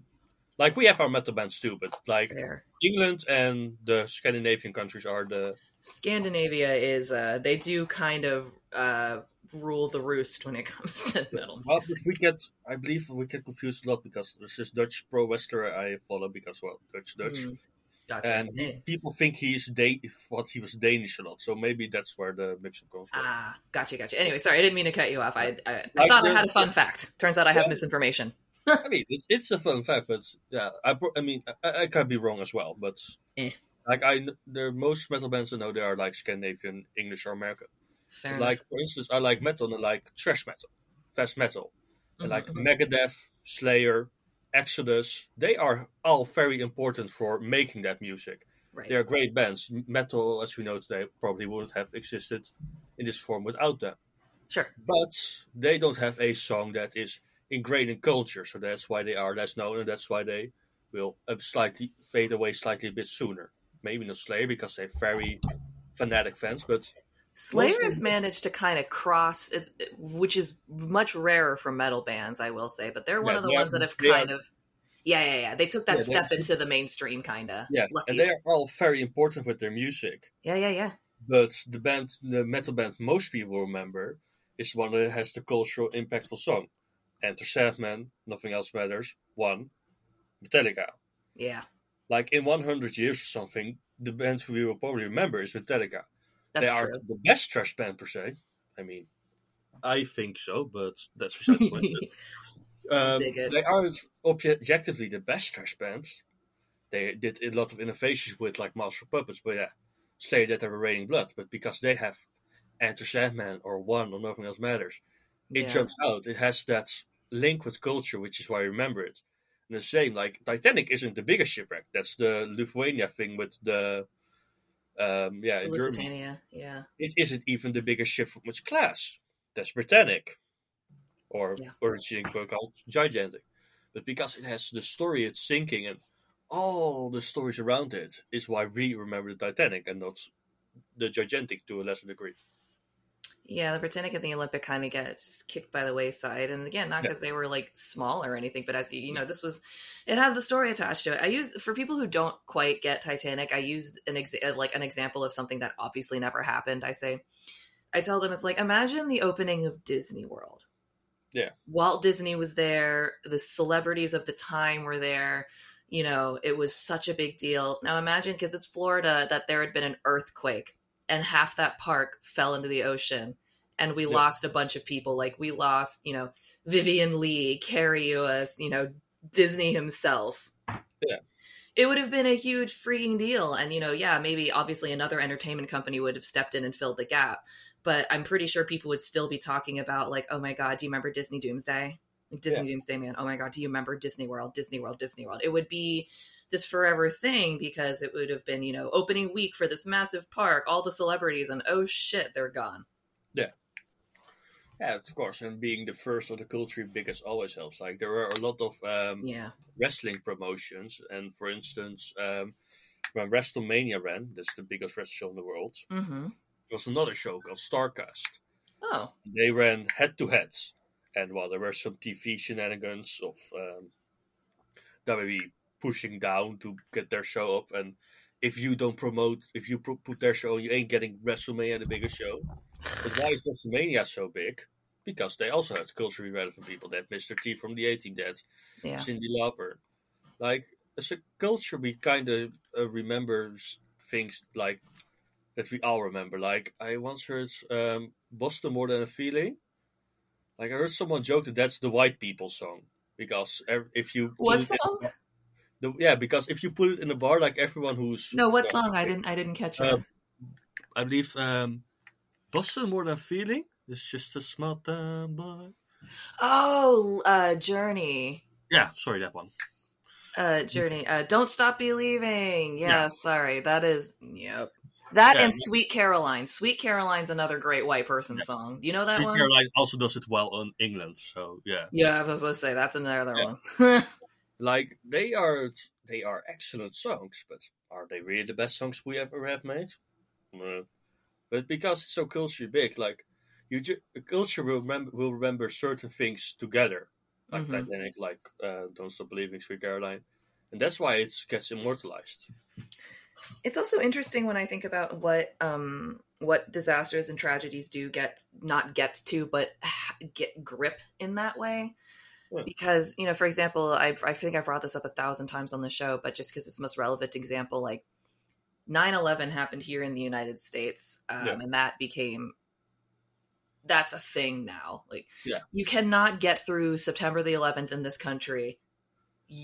like we have our metal bands too, but like There. England and the Scandinavian countries are the Scandinavia is. uh They do kind of uh rule the roost when it comes to metal Well, we get, I believe, we get confused a lot because there's this Dutch pro wrestler I follow because well, Dutch, Dutch, Mhm. Gotcha. and Yes. people think he's da- what he was Danish a lot, so maybe that's where the mix-up comes from. Ah, gotcha, gotcha. Anyway, sorry, I didn't mean to cut you off. I I, I Like thought I had a fun fact. Turns out I have Yeah. misinformation. I mean, it, it's a fun fact, but yeah, I, I mean, I, I could be wrong as well, but Eh. like I, there most metal bands I know they are like Scandinavian, English, or American. Fair enough. like for instance, I like metal and I like thrash metal, fast metal, and Mhm, like mhm. Megadeth, Slayer, Exodus. They are all very important for making that music. right. They are great bands. Metal, as we know today, probably wouldn't have existed in this form without them. Sure. But they don't have a song that is ingrained in culture, so that's why they are less known, and that's why they will uh, slightly fade away slightly a bit sooner. Maybe not Slayer because they're very fanatic fans, but Slayer has managed to kind of cross, it's, which is much rarer for metal bands, I will say. But they're one Yeah, of the are- ones that have kind of, yeah, yeah, yeah. They took that Yeah, step into the mainstream, kind of. yeah, Lucky. and they are all very important with their music. yeah, yeah, yeah. But the band, the metal band most people remember, is one that has the cultural impactful song. Enter Sandman, Nothing Else Matters, one, Metallica. Yeah, Like in 100 years or something, the band we will probably remember is Metallica. that's they are true. the best trash band per se. I mean, I think so, but that's beside the point. Um, they are objectively the best trash band. They did a lot of innovations with like Master Puppets, but yeah, Slayer did have a Raining Blood, but because they have Enter Sandman or One or Nothing Else Matters, it Yeah. jumps out. It has that link with culture, which is why I remember it. And the same, like Titanic isn't the biggest shipwreck. That's the Lusitania thing with the, um, yeah, in Germany. Yeah. It isn't even the biggest ship from its class. That's Britannic, or Yeah. originally called Gigantic. But because it has the story it's sinking and all the stories around it, is why we remember the Titanic and not the Gigantic to a lesser degree. Yeah, the Britannic and the Olympic kind of get just kicked by the wayside, and again, not Yeah. because they were like small or anything, but as you, you know, this was it had the story attached to it. I use for people who don't quite get Titanic, I use an exa- uh, like an example of something that obviously never happened. I say, I tell them it's like imagine the opening of Disney World. Yeah. Walt Disney was there. The celebrities of the time were there. You know, it was such a big deal. Now imagine because it's Florida that there had been an earthquake and half that park fell into the ocean and we Yeah. lost a bunch of people. Like we lost you know Vivien Leigh carrie us you know disney himself. Yeah. it would have been a huge freaking deal. And you know yeah maybe obviously another entertainment company would have stepped in and filled the gap. But i'm pretty sure people would still be talking about like oh my god do you remember disney doomsday? Like disney doomsday man. Oh my god do you remember disney world disney world disney world? It would be this forever thing because it would have been you know opening week for this massive park all the celebrities and oh shit they're gone Yeah, Yeah, of course. And being the first of the culture biggest always helps. Like there are a lot of um, yeah wrestling promotions, and for instance, um, when WrestleMania ran, that's the biggest wrestling show in the world. mm-hmm There was another show called Starrcade. oh They ran head to head, and while there were some TV shenanigans of um, WWE pushing down to get their show up, and if you don't promote, if you pro- put their show, you ain't getting WrestleMania, the biggest show. But why is WrestleMania so big? Because they also had culturally relevant people. They had Mr. T from the A Team, they had yeah Cyndi Lauper. Like as a culture, we kind of uh, remember things like that we all remember. Like I once heard um, "Boston More Than a Feeling." Like I heard someone joke that that's the white people song because if you put what it song the, yeah, because if you put it in a bar, like everyone who's no what song i didn't i didn't catch it Um, I believe um, Boston More Than Feeling. It's just a small town boy. oh uh journey Yeah, sorry that one. uh journey uh don't stop believing yeah, Yeah. sorry that is yep that Yeah, and sweet caroline sweet caroline's another great white person Yeah. song you know that Sweet one Caroline also does it well in England, so yeah. yeah i was gonna say that's another Yeah. one like they are they are excellent songs, but are they really the best songs we ever have made? No. But because it's so culturally big, like you, ju- culture will remember will remember certain things together, like Mhm. Titanic, like uh, Don't Stop Believing, Sweet Caroline, and that's why it gets immortalized. it's also interesting when I think about what um what disasters and tragedies do get not get to but get grip in that way. Yeah. Because you know, for example, I I think I've brought this up a thousand times on the show, but just because it's the most relevant example, like 9-11 happened here in the United States, um, Yeah. and that became that's a thing now. Like, Yeah. you cannot get through September the 11th in this country.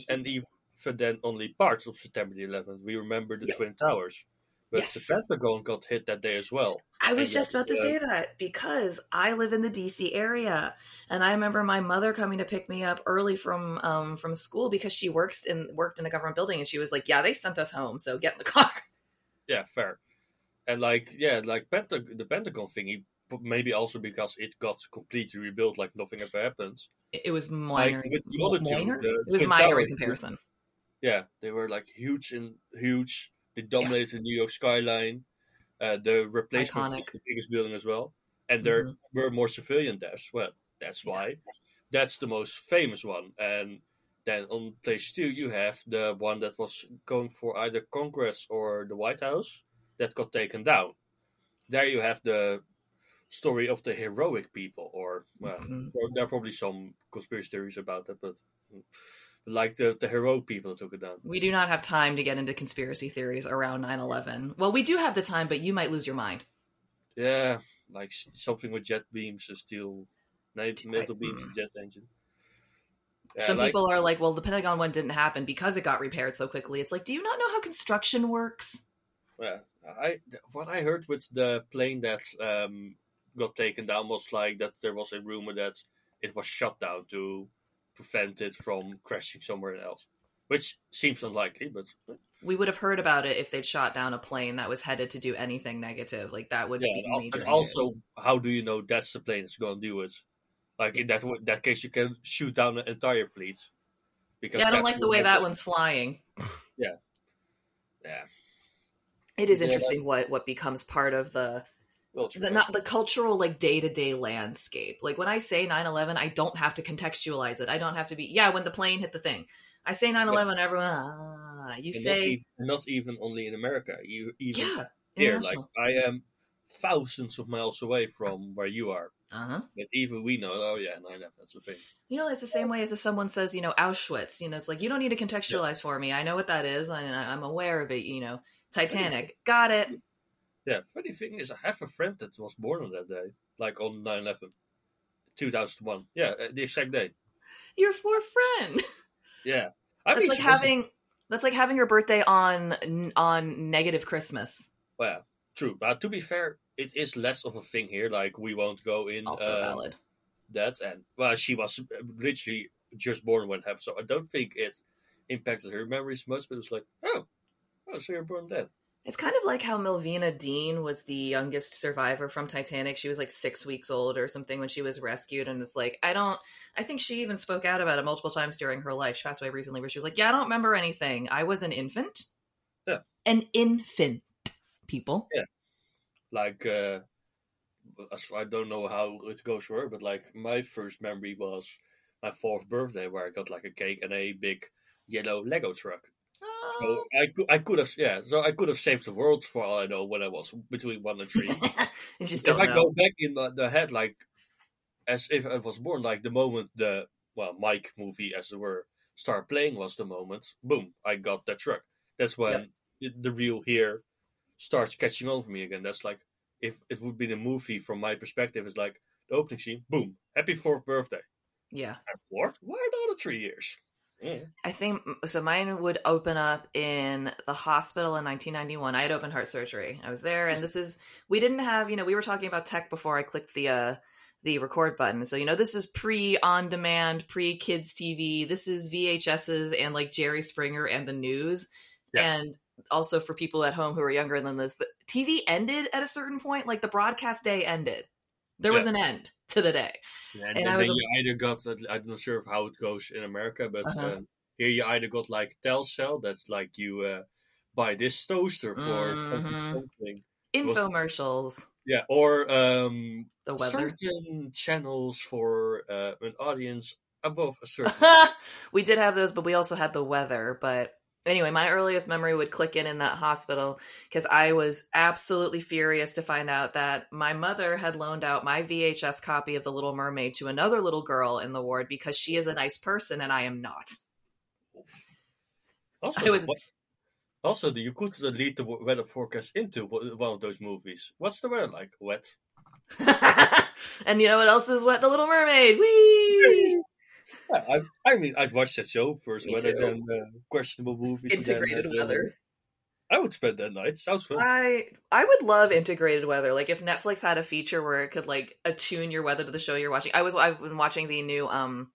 And even then only parts of September the 11th. We remember the. Twin Towers, but Yes. the Pentagon got hit that day as well. I was And just about to uh, say that because I live in the DC area, and I remember my mother coming to pick me up early from um from school because she works in worked in a government building, and she was like, "Yeah, they sent us home, so get in the car." Yeah, fair. And like, yeah, like Pentag- the Pentagon thingy, maybe also because it got completely rebuilt, like nothing ever happened. It, was minor. Like, with the other two, minor? the it was minor in comparison. Yeah, they were like huge and huge. They dominated the New York skyline. Uh, the replacement Iconic. the biggest building as well, and there Mhm. were more civilian deaths. Well, that's why. That's the most famous one. And then on place two, you have the one that was going for either Congress or the White House that got taken down. There you have the story of the heroic people, or well, Mhm. there- there are probably some conspiracy theories about that, but like the the heroic people took it down. We do not have time to get into conspiracy theories around 9/11. Well, we do have the time, but you might lose your mind. Yeah, like something with jet beams, or steel, metal beams, mm. jet engine. Yeah, Some like- people are like, "Well, the Pentagon one didn't happen because it got repaired so quickly." It's like, do you not know how construction works? Yeah, I what I heard with the plane that um, got taken down was like that there was a rumor that it was shut down to prevent it from crashing somewhere else, which seems unlikely. But We would have heard about it if they'd shot down a plane that was headed to do anything negative. Like that would yeah, be and major. and news. also, how do you know that's the plane that's going to do it? Like in that that case, you can shoot down an entire fleet. Because yeah, I don't like the way have that one's flying. Yeah, yeah. It is Yeah, interesting what what becomes part of the well, the not the cultural like day-to-day landscape. Like when i say 9-11 i don't have to contextualize it. I don't have to be yeah when the plane hit the thing. I say 9-11 everyone ah you And say not, e- not even only in America. You even yeah here, like. I am thousands of miles away from where you are, uh-huh. But even we know. Oh yeah, nine eleven. That's the thing. you know it's the same way as if someone says you know auschwitz you know it's like you don't need to contextualize for me. I know what that is I- i'm aware of it you know. Titanic. Got it Yeah. Funny thing is, I have a friend that was born on that day, like on 9-11, 2001. Yeah, uh, the exact day. your poor friend Yeah, I that's like wasn't- having that's like having your birthday on on negative christmas Well, true, but to be fair, it is less of a thing here. Like we won't go in also uh, valid that, and well, she was uh, literally just born when it happened, so I don't think it impacted her memories much. But it was like, oh, oh, so you're born then. It's kind of like how Millvina Dean was the youngest survivor from Titanic. She was like six weeks old or something when she was rescued. And it's like, I don't, I think she even spoke out about it multiple times during her life. She passed away recently where she was like, Yeah, I don't remember anything. I was an infant. Yeah. An infant, people. Yeah, like uh I don't know how it goes for her, but like my first memory was my fourth birthday where I got like a cake and a big yellow Lego truck. Oh. So I could I could have yeah, so I could have saved the world for all I know when I was between one and three. you just if I know. go back in the, the head like as if I was born, like the moment the well Mike movie as it were started playing was the moment, boom, I got that truck. That's when it- the real here starts catching on for me again. That's like if it would be the movie from my perspective, it's like the opening scene, boom, happy fourth birthday. yeah. And fourth? Why not the three years? Yeah. I think so. Mine would open up in the hospital in 1991. I had open heart surgery. I was there, and this is we didn't have. You know, we were talking about tech before I clicked the uh, the record button. So you know, this is pre on demand, pre kids TV. This is VHSs and like Jerry Springer and the news, Yeah. and also for people at home who are younger than this, the TV ended at a certain point. Like the broadcast day ended. There was an end to the day. And, And then I was you a- either got, I'm not sure how it goes in America, but Uh-huh. um, here you either got like Tel Sell, that's like you uh, buy this toaster for something, Mhm. something. Infomercials, Yeah, or um, the weather. certain channels for uh, an audience above a certain. we did have those, but we also had the weather. But anyway, my earliest memory would click in in that hospital because I was absolutely furious to find out that my mother had loaned out my VHS copy of The Little Mermaid to another little girl in the ward because she is a nice person and I am not. also, I was- what- also, you could lead the weather forecast into one one of those movies. What's the weather like? Wet. And you know what else is wet? The Little Mermaid. Whee! Yeah, I, I mean, I'd watch that show first, Me too. than uh, questionable movies. then, Integrated uh, weather. I would spend that night. Sounds fun. I I would love integrated weather. Like if Netflix had a feature where it could like attune your weather to the show you're watching. I was I've been watching the new um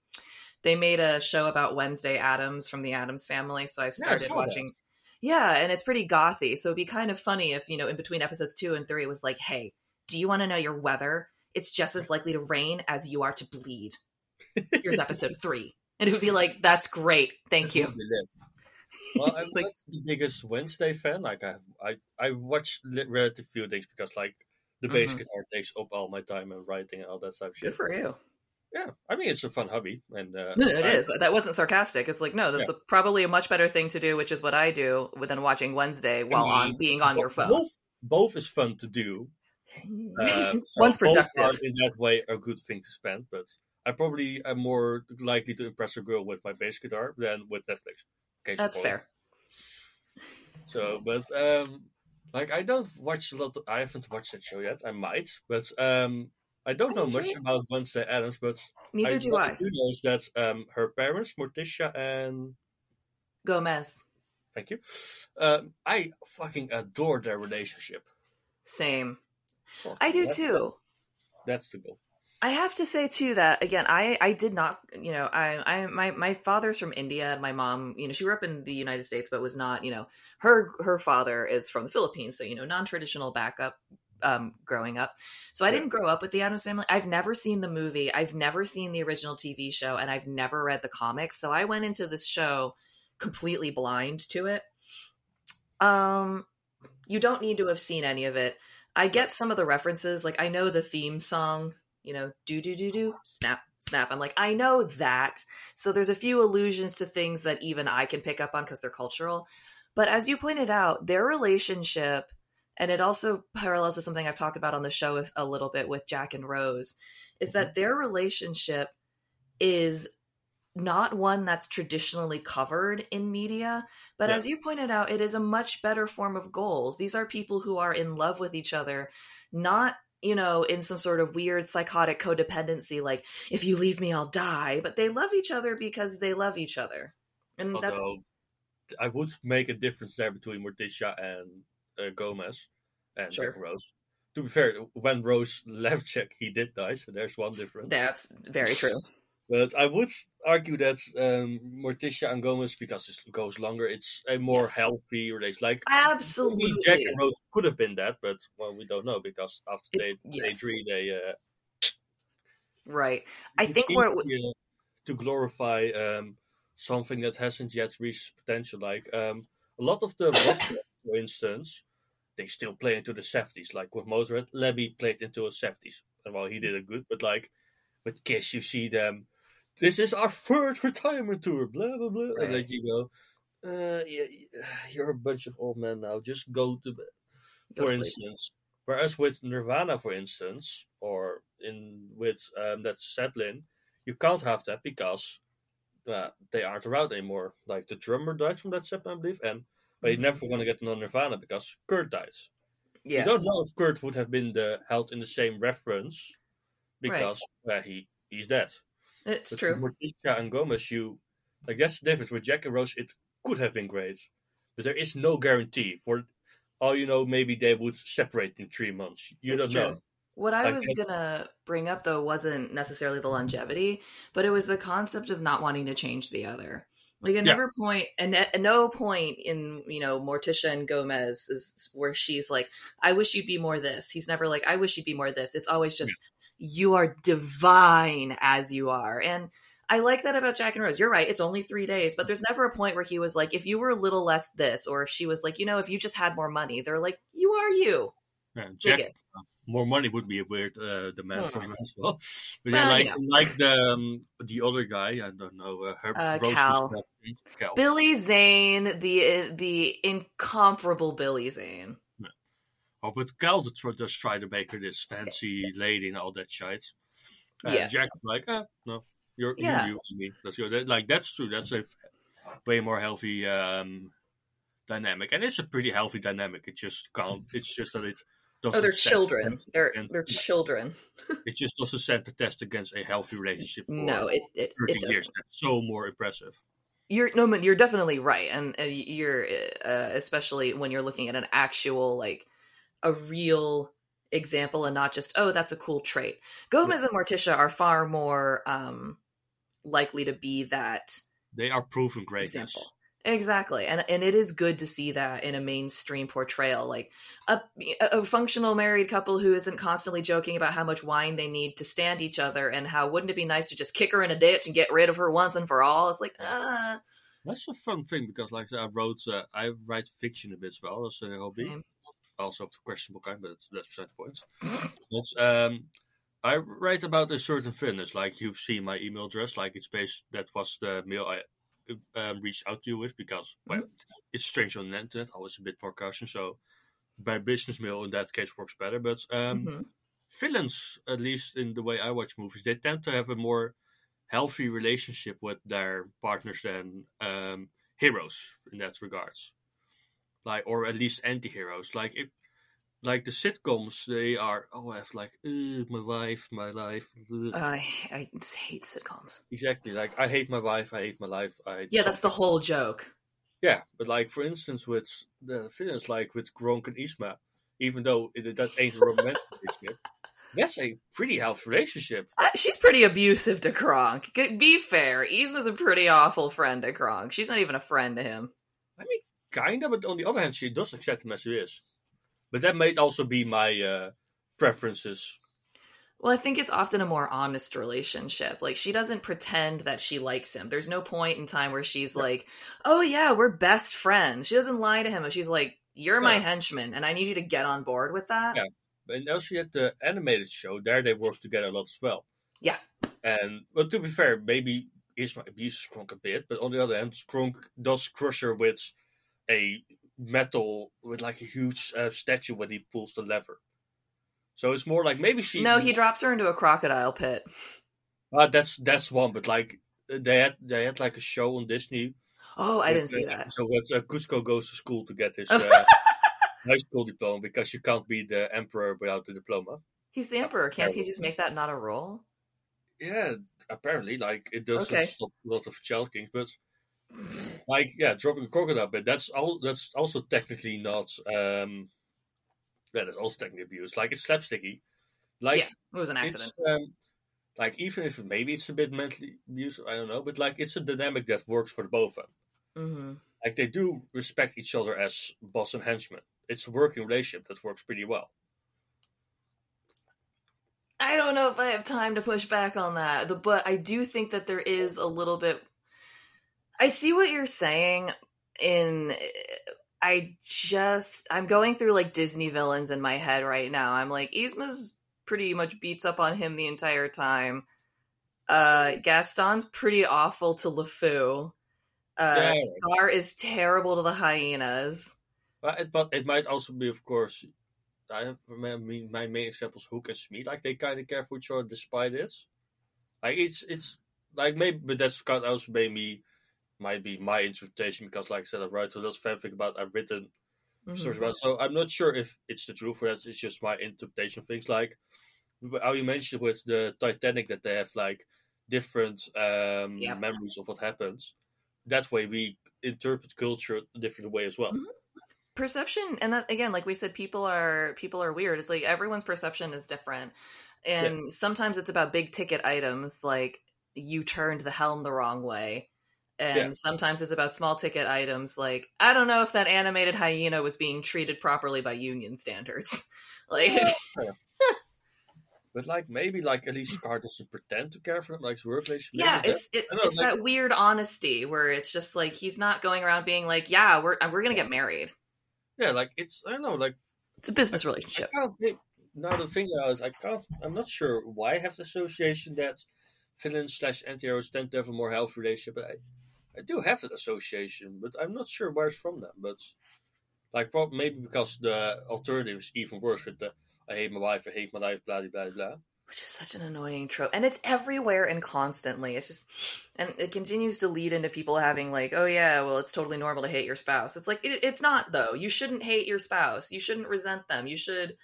they made a show about Wednesday Addams from the Addams family, so I've Yeah, I started saw watching that. Yeah, and it's pretty gothy. So it'd be kind of funny if, you know, in between episodes 2 and 3 it was like, "Hey, do you want to know your weather? It's just as likely to rain as you are to bleed." Here's episode 3. And it would be like, "That's great. Thank you." Well, I'm Like- not the biggest Wednesday fan. Like I, I, I watch li- relative few things because like the bass Mhm. guitar takes up all my time and writing and all that stuff. Good for you. Yeah, I mean it's a fun hobby, and uh, No, it I- is. That wasn't sarcastic. It's like, no, that's a, probably a much better thing to do, which is what I do than watching Wednesday while mean, on being on your phone. Both, both is fun to do. Uh, so One's both productive. are in that way a good thing to spend, but I probably am more likely to impress a girl with my bass guitar than with Netflix. That's fair. So, but um, like I don't watch a lot. I haven't watched that show yet. I might, but um, I don't I know much it. about Wednesday Addams. But Neither I, do I. do know is that um, her parents, Morticia and Gomez. thank you, um, I fucking adore their relationship. Same. I do that- too. That's the goal. I have to say too that again, I I did not, you know, I I my my father's from India and my mom, you know, she grew up in the United States, but was not, you know, her her father is from the Philippines, so you know, non traditional backup. Um, growing up, so I didn't grow up with the Addams Family. I've never seen the movie. I've never seen the original TV show, and I've never read the comics. So I went into this show completely blind to it. Um, you don't need to have seen any of it. I get some of the references, like I know the theme song you know, do do do do, snap snap. I'm like, I know that. So there's a few allusions to things that even I can pick up on because they're cultural. But as you pointed out, their relationship, and it also parallels to something I've talked about on the show a- little bit with Jack and Rose, is that mm-hmm. their relationship is not one that's traditionally covered in media. But Yeah. as you pointed out, it is a much better form of goals. These are people who are in love with each other, not you know, in some sort of weird psychotic codependency, like, if you leave me, I'll die. But they love each other because they love each other. And that's, I would make a difference there between Morticia and uh, Gomez and Sure. Jack Rose. To be fair, when Rose left Jack, he did die, so there's one difference. that's very true. But I would argue that um, Morticia and Gomez, because it goes longer, it's a more Yes. healthy relation. Like Absolutely. Jack and Rose could have been that, but well, we don't know because after It- they yes. agree, they uh, Right. I think we're, to, uh, to glorify um, something that hasn't yet reached potential. Like um, a lot of the for instance, they still play into the seventies. Like with Motorhead, Lemmy played into the seventies, and well, he did it good. But like with Kiss, you see them. This is our third retirement tour. Blah blah blah. And then you go, uh, yeah, you're a bunch of old men now. Just go to bed go for to sleep. instance. Whereas with Nirvana, for instance, or in with um, Led Zeppelin, you can't have that because uh, they aren't around anymore. Like the drummer died from Led Zeppelin, I believe, and but you're never gonna get another Nirvana because Kurt died. yeah. You don't know if Kurt would have been the held in the same reference because uh, he he's dead. It's But true. Morticia and Gomez, you like that's the difference. With Jack and Rose, it could have been great, but there is no guarantee. For all you know, maybe they would separate in three months. You It's don't true. know. What I Like, was gonna bring up though wasn't necessarily the longevity, but it was the concept of not wanting to change the other. Like at Yeah. never point, and at no point in you know Morticia and Gomez is where she's like, "I wish you'd be more this." He's never like, "I wish you'd be more this." It's always just, "You are divine as you are," and I like that about Jack and Rose. You're right; it's only three days, but there's never a point where he was like, "If you were a little less this," or if she was like, "You know, if you just had more money," they're like, "You are you." Yeah, Jack, it. more money would be a weird uh, demand for him as well. But Well, yeah, like you like the um, the other guy, I don't know, uh, her Uh, Rose's Cal. Cal. Billy Zane, the the incomparable Billy Zane. Oh, but Cal does try- does try to make her this fancy lady and all that shit. Uh, Yeah. Jack's like, eh, no, you're, Yeah. you're you and me. That's your, that, like that's true. That's a way more healthy um, dynamic, and it's a pretty healthy dynamic. It just can't. It's just that it oh, doesn't they're children. They're against- they're children. it just doesn't stand the test against a healthy relationship for No, it it, 30 it doesn't. years. That's so more impressive. You're no, but you're definitely right, and uh, you're uh, especially when you're looking at an actual like a real example and not just oh that's a cool trait. Gomez and Morticia are far more um likely to be that They are proven great example. Exactly, and and it is good to see that in a mainstream portrayal, like a a functional married couple who isn't constantly joking about how much wine they need to stand each other, and how wouldn't it be nice to just kick her in a ditch and get rid of her once and for all? It's like ah, That's a fun thing because, like I I wrote, uh, I write fiction a bit as well as a hobby. same. Also of the questionable kind, but that's beside the point. Um, I write about a certain fitness. Like you've seen my email address. Like it's based. That was the mail I um, reached out to you with because well, it's strange on the internet. Always a bit more caution. So by business mail in that case works better. But um, Mhm. villains, at least in the way I watch movies, they tend to have a more healthy relationship with their partners than um, heroes in that regards. Like, or at least anti-heroes. Like, if, like the sitcoms, they are oh, I have like my wife, my life. ugh." I I hate sitcoms. exactly. Like, I hate my wife. I hate my life. I Yeah, that's the whole joke. Yeah, but like for instance, with the villains, like with Kronk and Yzma, even though it, that ain't a romantic relationship, that's a pretty healthy relationship. Uh, she's pretty abusive to Kronk. Be fair, Yzma's a pretty awful friend to Kronk. She's not even a friend to him. I mean, kind of, but on the other hand, she does accept him as he is. But that might also be my uh, preferences. Well, I think it's often a more honest relationship. Like she doesn't pretend that she likes him. There's no point in time where she's like, "Oh yeah, we're best friends." She doesn't lie to him. She's like, "You're my Yeah. henchman, and I need you to get on board with that." Yeah. And also, at the animated show, there they work together a lot as well. Yeah. And, well, to be fair, maybe Yzma abuses Kronk a bit, but on the other hand, Kronk does crush her with a metal, with like a huge uh, statue when he pulls the lever. So it's more like maybe she. No, he drops her into a crocodile pit. Uh, that's that's one, but like they had they had like a show on Disney. Oh, I didn't see that. So when uh, Kuzco goes to school to get his uh, high school diploma because you can't be the emperor without the diploma. He's the emperor. Can't he just make that not a role? Yeah, apparently, like it doesn't Okay. stop a lot of child kings, but like yeah, dropping a crocodile bit. That's all. That's also technically not. um Yeah, that's also technically abuse. Like it's slapsticky. Like yeah, it was an accident. Um, like even if maybe it's a bit mentally abusive, I don't know, but like it's a dynamic that works for the both of them. hmm Like they do respect each other as boss and henchman. It's a working relationship that works pretty well. I don't know if I have time to push back on that, but I do think that there is a little bit. I see what you're saying. In I just I'm going through like Disney villains in my head right now. I'm like Yzma's pretty much beats up on him the entire time. Uh Gaston's pretty awful to LeFou. Uh Yeah. Scar is terrible to the hyenas. But it, but it might also be, of course, I have, I mean, my main examples, Hook and Smee, like they kind of care for each other despite it. Like it's it's like maybe, but that's kind of also maybe might be my interpretation because, like I said, I write a lot of fanfic about I've written Mhm. stories about. So I'm not sure if it's the truth or that. It's just my interpretation of things. Like how you mentioned with the Titanic that they have like different um, Yep. memories of what happens. That way, we interpret culture a different way as well. Mhm. perception and that again like we said people are people are weird it's like everyone's perception is different and sometimes it's about big ticket items like you turned the helm the wrong way and Yeah. sometimes it's about small ticket items like i don't know if that animated hyena was being treated properly by union standards like But like maybe like at least Scar doesn't pretend to care for him, like his work relationship. yeah Maybe it's it, know, it's like- that weird honesty where it's just like he's not going around being like yeah we're uh, we're gonna get married yeah, like it's I don't know, like it's a business I relationship can't now the thing is I can't I'm not sure why I have the association that villains slash anti heroes tend to have a more healthy relationship, but I I do have that association, but I'm not sure where it's from them. But like prob- maybe because the alternative is even worse with the I hate my wife, I hate my life, blah blah blah which is such an annoying trope and it's everywhere and constantly it's just and it continues to lead into people having like oh yeah well it's totally normal to hate your spouse it's like it, it's not though you shouldn't hate your spouse you shouldn't resent them you should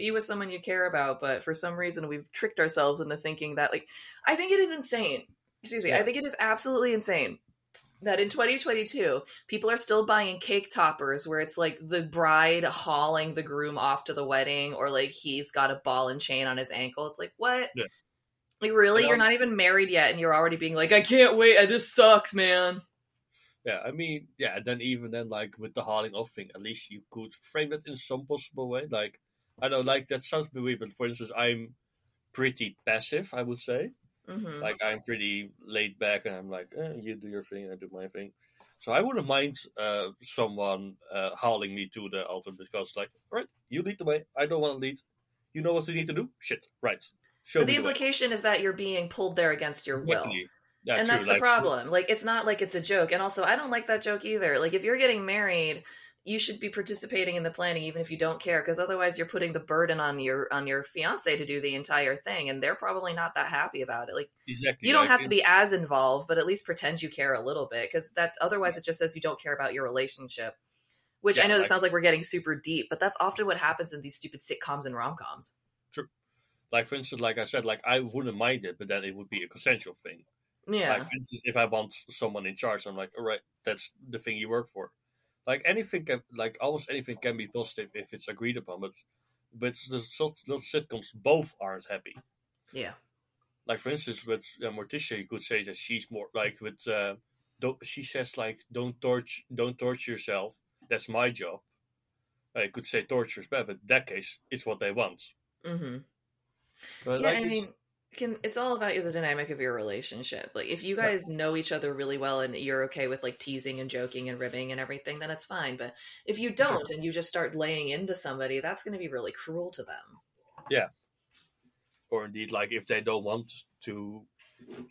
be with someone you care about, but for some reason we've tricked ourselves into thinking that like I think it is insane. Excuse me. I think it is absolutely insane that in 2022 people are still buying cake toppers where it's like the bride hauling the groom off to the wedding or like he's got a ball and chain on his ankle. It's like what? Yeah. Like really, You you're not even married yet, and you're already being like, "I can't wait. This sucks, man." Yeah, I mean, yeah, and then even then, like with the hauling off thing, at least you could frame it in some possible way. Like, I don't like that sounds weird, but for instance, I'm pretty passive, I would say. Hmm Like, I'm pretty laid back, and I'm like, eh, you do your thing, I do my thing. So I wouldn't mind uh, someone uh, hauling me to the altar because, like, all right, you lead the way. I don't want to lead. You know what we need to do? Shit, right. Show But the the way. implication is that you're being pulled there against your will. Exactly. Yeah, and true, that's the like- problem. Like it's not like it's a joke. And also I don't like that joke either. Like if you're getting married, you should be participating in the planning even if you don't care because otherwise you're putting the burden on your on your fiance to do the entire thing and they're probably not that happy about it. Like Exactly. you don't have to be as involved, but at least pretend you care a little bit because that otherwise it just says you don't care about your relationship. Which I Yeah, know that sounds like we're getting super deep, but that's often what happens in these stupid sitcoms and rom-coms. Like, for instance, like I said, like, I wouldn't mind it, but then it would be a consensual thing. Yeah. Like, for instance, if I want someone in charge, I'm like, all right, that's the thing you work for. Like anything, can, like almost anything can be positive if it's agreed upon, but but the those sitcoms both aren't happy. yeah. Like for instance, with uh, Morticia, you could say that she's more like with. Uh, don't, she says like, "Don't torture, don't torture yourself. That's my job." I could say torture is bad, but in that case, it's what they want. Mm-hmm. But yeah, like, I mean, can it's all about the dynamic of your relationship. Like, if you guys know each other really well and you're okay with like teasing and joking and ribbing and everything, then it's fine. But if you don't and you just start laying into somebody, that's going to be really cruel to them. Yeah. Or indeed like if they don't want to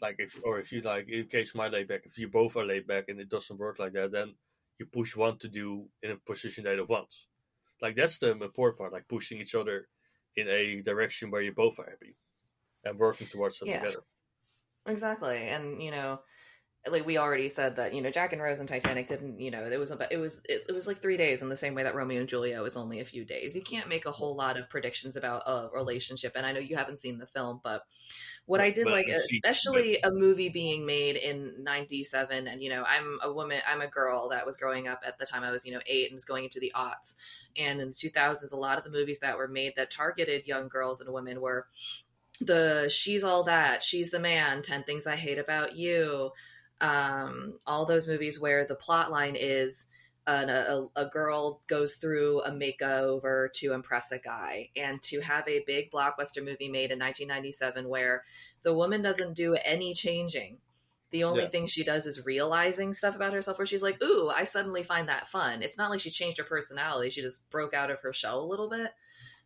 like if or if you like in case my laid back if you both are laid back and it doesn't work like that then you push one to do in a position they don't want like that's the important part like pushing each other in a direction where you both are happy and working towards it Yeah. together Exactly, and you know, like we already said that you know Jack and Rose and Titanic didn't. You know, it was about it was it, it was like three days in the same way that Romeo and Juliet was only a few days. You can't make a whole lot of predictions about a relationship, and I know you haven't seen the film, but what I did But like, I've seen especially a movie being made in '97, and you know, I'm a woman, I'm a girl that was growing up at the time I was you know eight and was going into the aughts, and in the 2000s, a lot of the movies that were made that targeted young girls and women were the she's all that she's the man 10 things i hate about you. Um all those movies where the plot line is an, a, a girl goes through a makeover to impress a guy. And to have a big blockbuster movie made in 1997 where the woman doesn't do any changing. The only Yeah. thing she does is realizing stuff about herself where she's like ooh i suddenly find that fun. It's not like she changed her personality she just broke out of her shell a little bit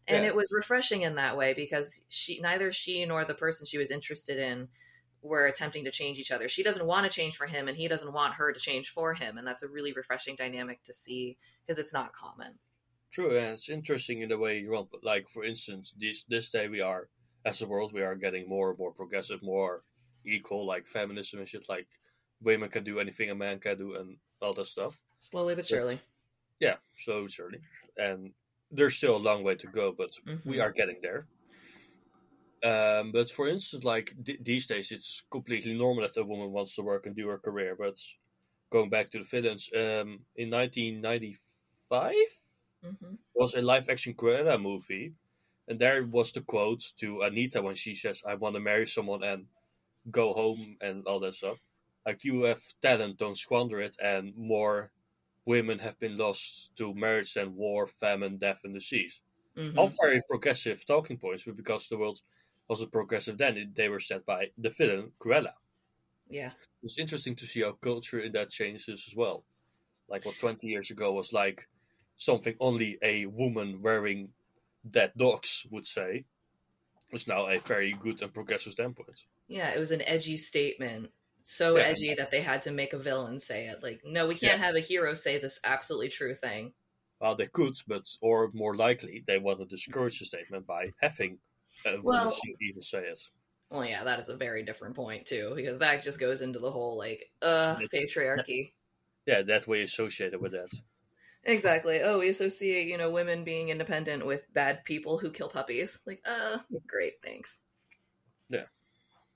and Yeah. it was refreshing in that way because she neither she nor the person she was interested in were attempting to change each other. She doesn't want to change for him and he doesn't want her to change for him and that's a really refreshing dynamic to see because it's not common. True, and it's interesting in the way you want. Like for instance, this this day we are as a world we are getting more and more progressive, more equal, like feminism and shit. Like women can do anything a man can do, and all that stuff. Slowly but surely. Yeah, slowly, surely, and there's still a long way to go, but we Mhm. are getting there. Um, but for instance, like th- these days, it's completely normal that a woman wants to work and do her career. But going back to the villains, um, in 1995 Mhm. was a live action Cruella movie, and there was the quote to Anita when she says, "I want to marry someone and go home and all that stuff." Like you have talent, don't squander it, and more women have been lost to marriage and war, famine, death, and disease. Mhm. All very progressive talking points, but because the world wasn't progressive then, they were set by the villain Cruella. Yeah. It's interesting to see how culture in that changes as well. Like what 20 years ago was like something only a woman wearing dead dogs would say is now a very good and progressive standpoint. Yeah, it was an edgy statement. So Yeah. edgy that they had to make a villain say it. Like, no, we can't have a hero say this absolutely true thing. Well, they could, but or more likely, they want to discourage the statement by having a woman Well- even say it. Well, yeah, that is a very different point too, because that just goes into the whole like, uh, patriarchy. Yeah, that way associated with that. Exactly. Oh, we associate, you know, women being independent with bad people who kill puppies. Like, uh, great, thanks. Yeah.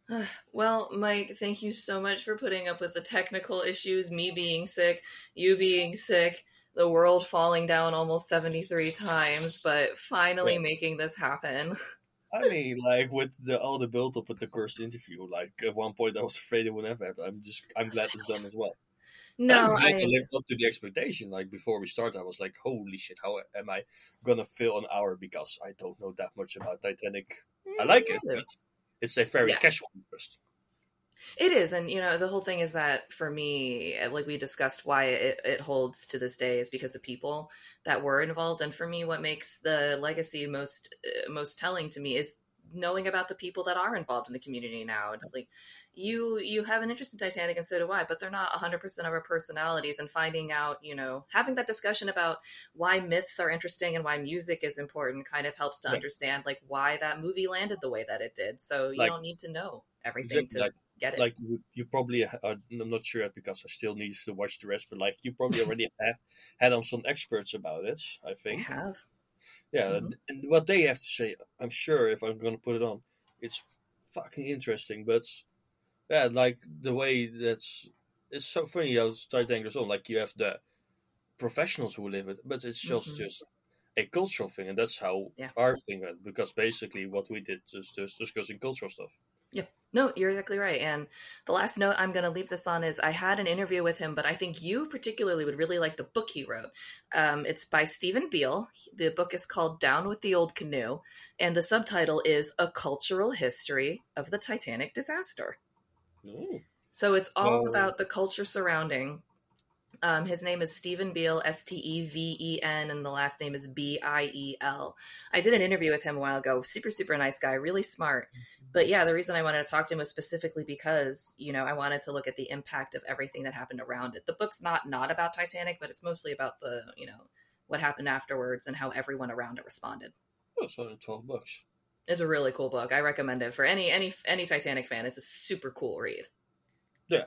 Well, Mike, thank you so much for putting up with the technical issues, me being sick, you being sick, the world falling down almost 73 times, but finally Yeah. making this happen. I mean, like with the all the build up with the cursed interview, like at one point I was afraid it would never happen. I'm just I'm glad it's done as well. No, glad I, lived up to the expectation. Like before we started, I was like, "Holy shit! How am I gonna fill an hour?" Because I don't know that much about Titanic. I mm, like it. But it's a very Yeah. casual interest. It is, and you know, the whole thing is that for me, like we discussed, why it, it holds to this day is because the people that were involved, and for me, what makes the legacy most uh, most telling to me is knowing about the people that are involved in the community now. It's like you you have an interest in Titanic, and so do I, but they're not 100 percent of our personalities. And finding out, you know, having that discussion about why myths are interesting and why music is important kind of helps to understand like why that movie landed the way that it did. So you Like- don't need to know everything Exactly, to like get it. like you, you probably are, I'm not sure because I still need to watch the rest, but like you probably already have had on some experts about it. I think. I have. yeah, Mhm. and, and what they have to say, I'm sure if I'm gonna put it on, it's fucking interesting. But yeah, like the way that's it's so funny how Titanic goes on. Like you have the professionals who live it, but it's just Mhm. just a cultural thing, and that's how Yeah. our thing went. Because basically, what we did is just discussing cultural stuff. Yeah. No, you're exactly right. And the last note I'm going to leave this on is I had an interview with him, but I think you particularly would really like the book he wrote. Um, it's by Steven Biel. The book is called Down with the Old Canoe, and the subtitle is A Cultural History of the Titanic Disaster. So it's all Oh. about the culture surrounding. Um, his name is Steven Biel, S T E V E N, and the last name is B I E L. I did an interview with him a while ago. Super, super nice guy, really smart. But yeah, the reason I wanted to talk to him was specifically because, you know, I wanted to look at the impact of everything that happened around it. The book's not not about Titanic, but it's mostly about the, you know, what happened afterwards and how everyone around it responded. Oh, it's only twelve bucks. It's a really cool book. I recommend it for any any any Titanic fan. It's a super cool read. Yeah.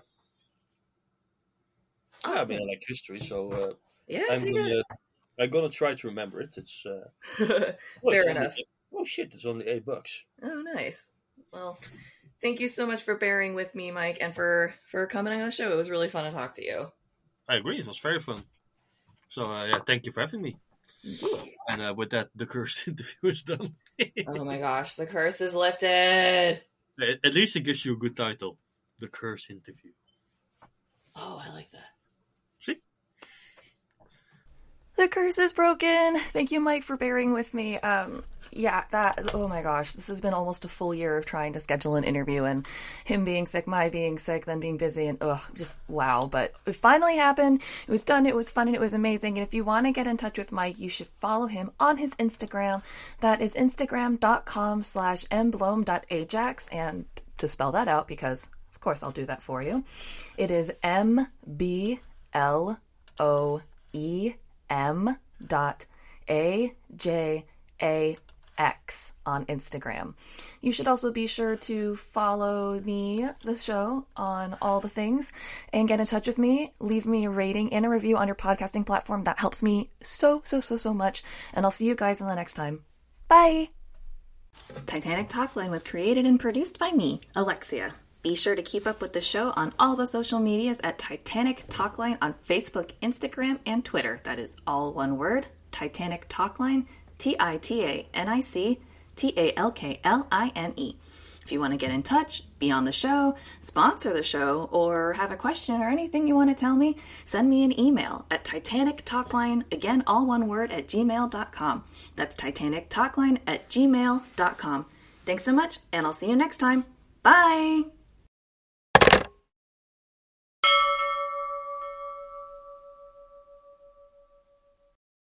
Yeah, I Awesome. mean, I like history, so uh, Yeah, I'm gonna, I'm gonna try to remember it. It's uh, it. well, it's Fair only- enough. oh shit, it's only eight bucks. Oh, nice. Well, thank you so much for bearing with me, Mike, and for for coming on the show. It was really fun to talk to you. I agree. It was very fun. So uh, yeah, thank you for having me. And uh, with that, the curse interview is done. Oh my gosh, the curse is lifted. At least it gives you a good title, the curse interview. Oh, I like that. See? The curse is broken. Thank you, Mike, for bearing with me. Um, yeah, that. Oh my gosh, this has been almost a full year of trying to schedule an interview, and him being sick, my being sick, then being busy, and ugh, just wow. But it finally happened. It was done. It was fun, and it was amazing. And if you want to get in touch with Mike, you should follow him on his Instagram. That is instagram.com slash mbloem.ajax. And to spell that out, because of course I'll do that for you, it is M B L O E M dot A J A X on Instagram. You should also be sure to follow me, the show, on all the things and get in touch with me. Leave me a rating and a review on your podcasting platform. That helps me so, so, so, so much. And I'll see you guys in the next time. Bye. Titanic Talkline was created and produced by me, Alexia. Be sure to keep up with the show on all the social medias at Titanic Talkline on Facebook, Instagram, and Twitter. That is all one word Titanic Talkline, T I T A N I C T A L K L I N E. If you want to get in touch, be on the show, sponsor the show, or have a question or anything you want to tell me, send me an email at Titanic Talkline, again, all one word, at gmail.com. That's Titanic Talkline at gmail.com. Thanks so much, and I'll see you next time. Bye!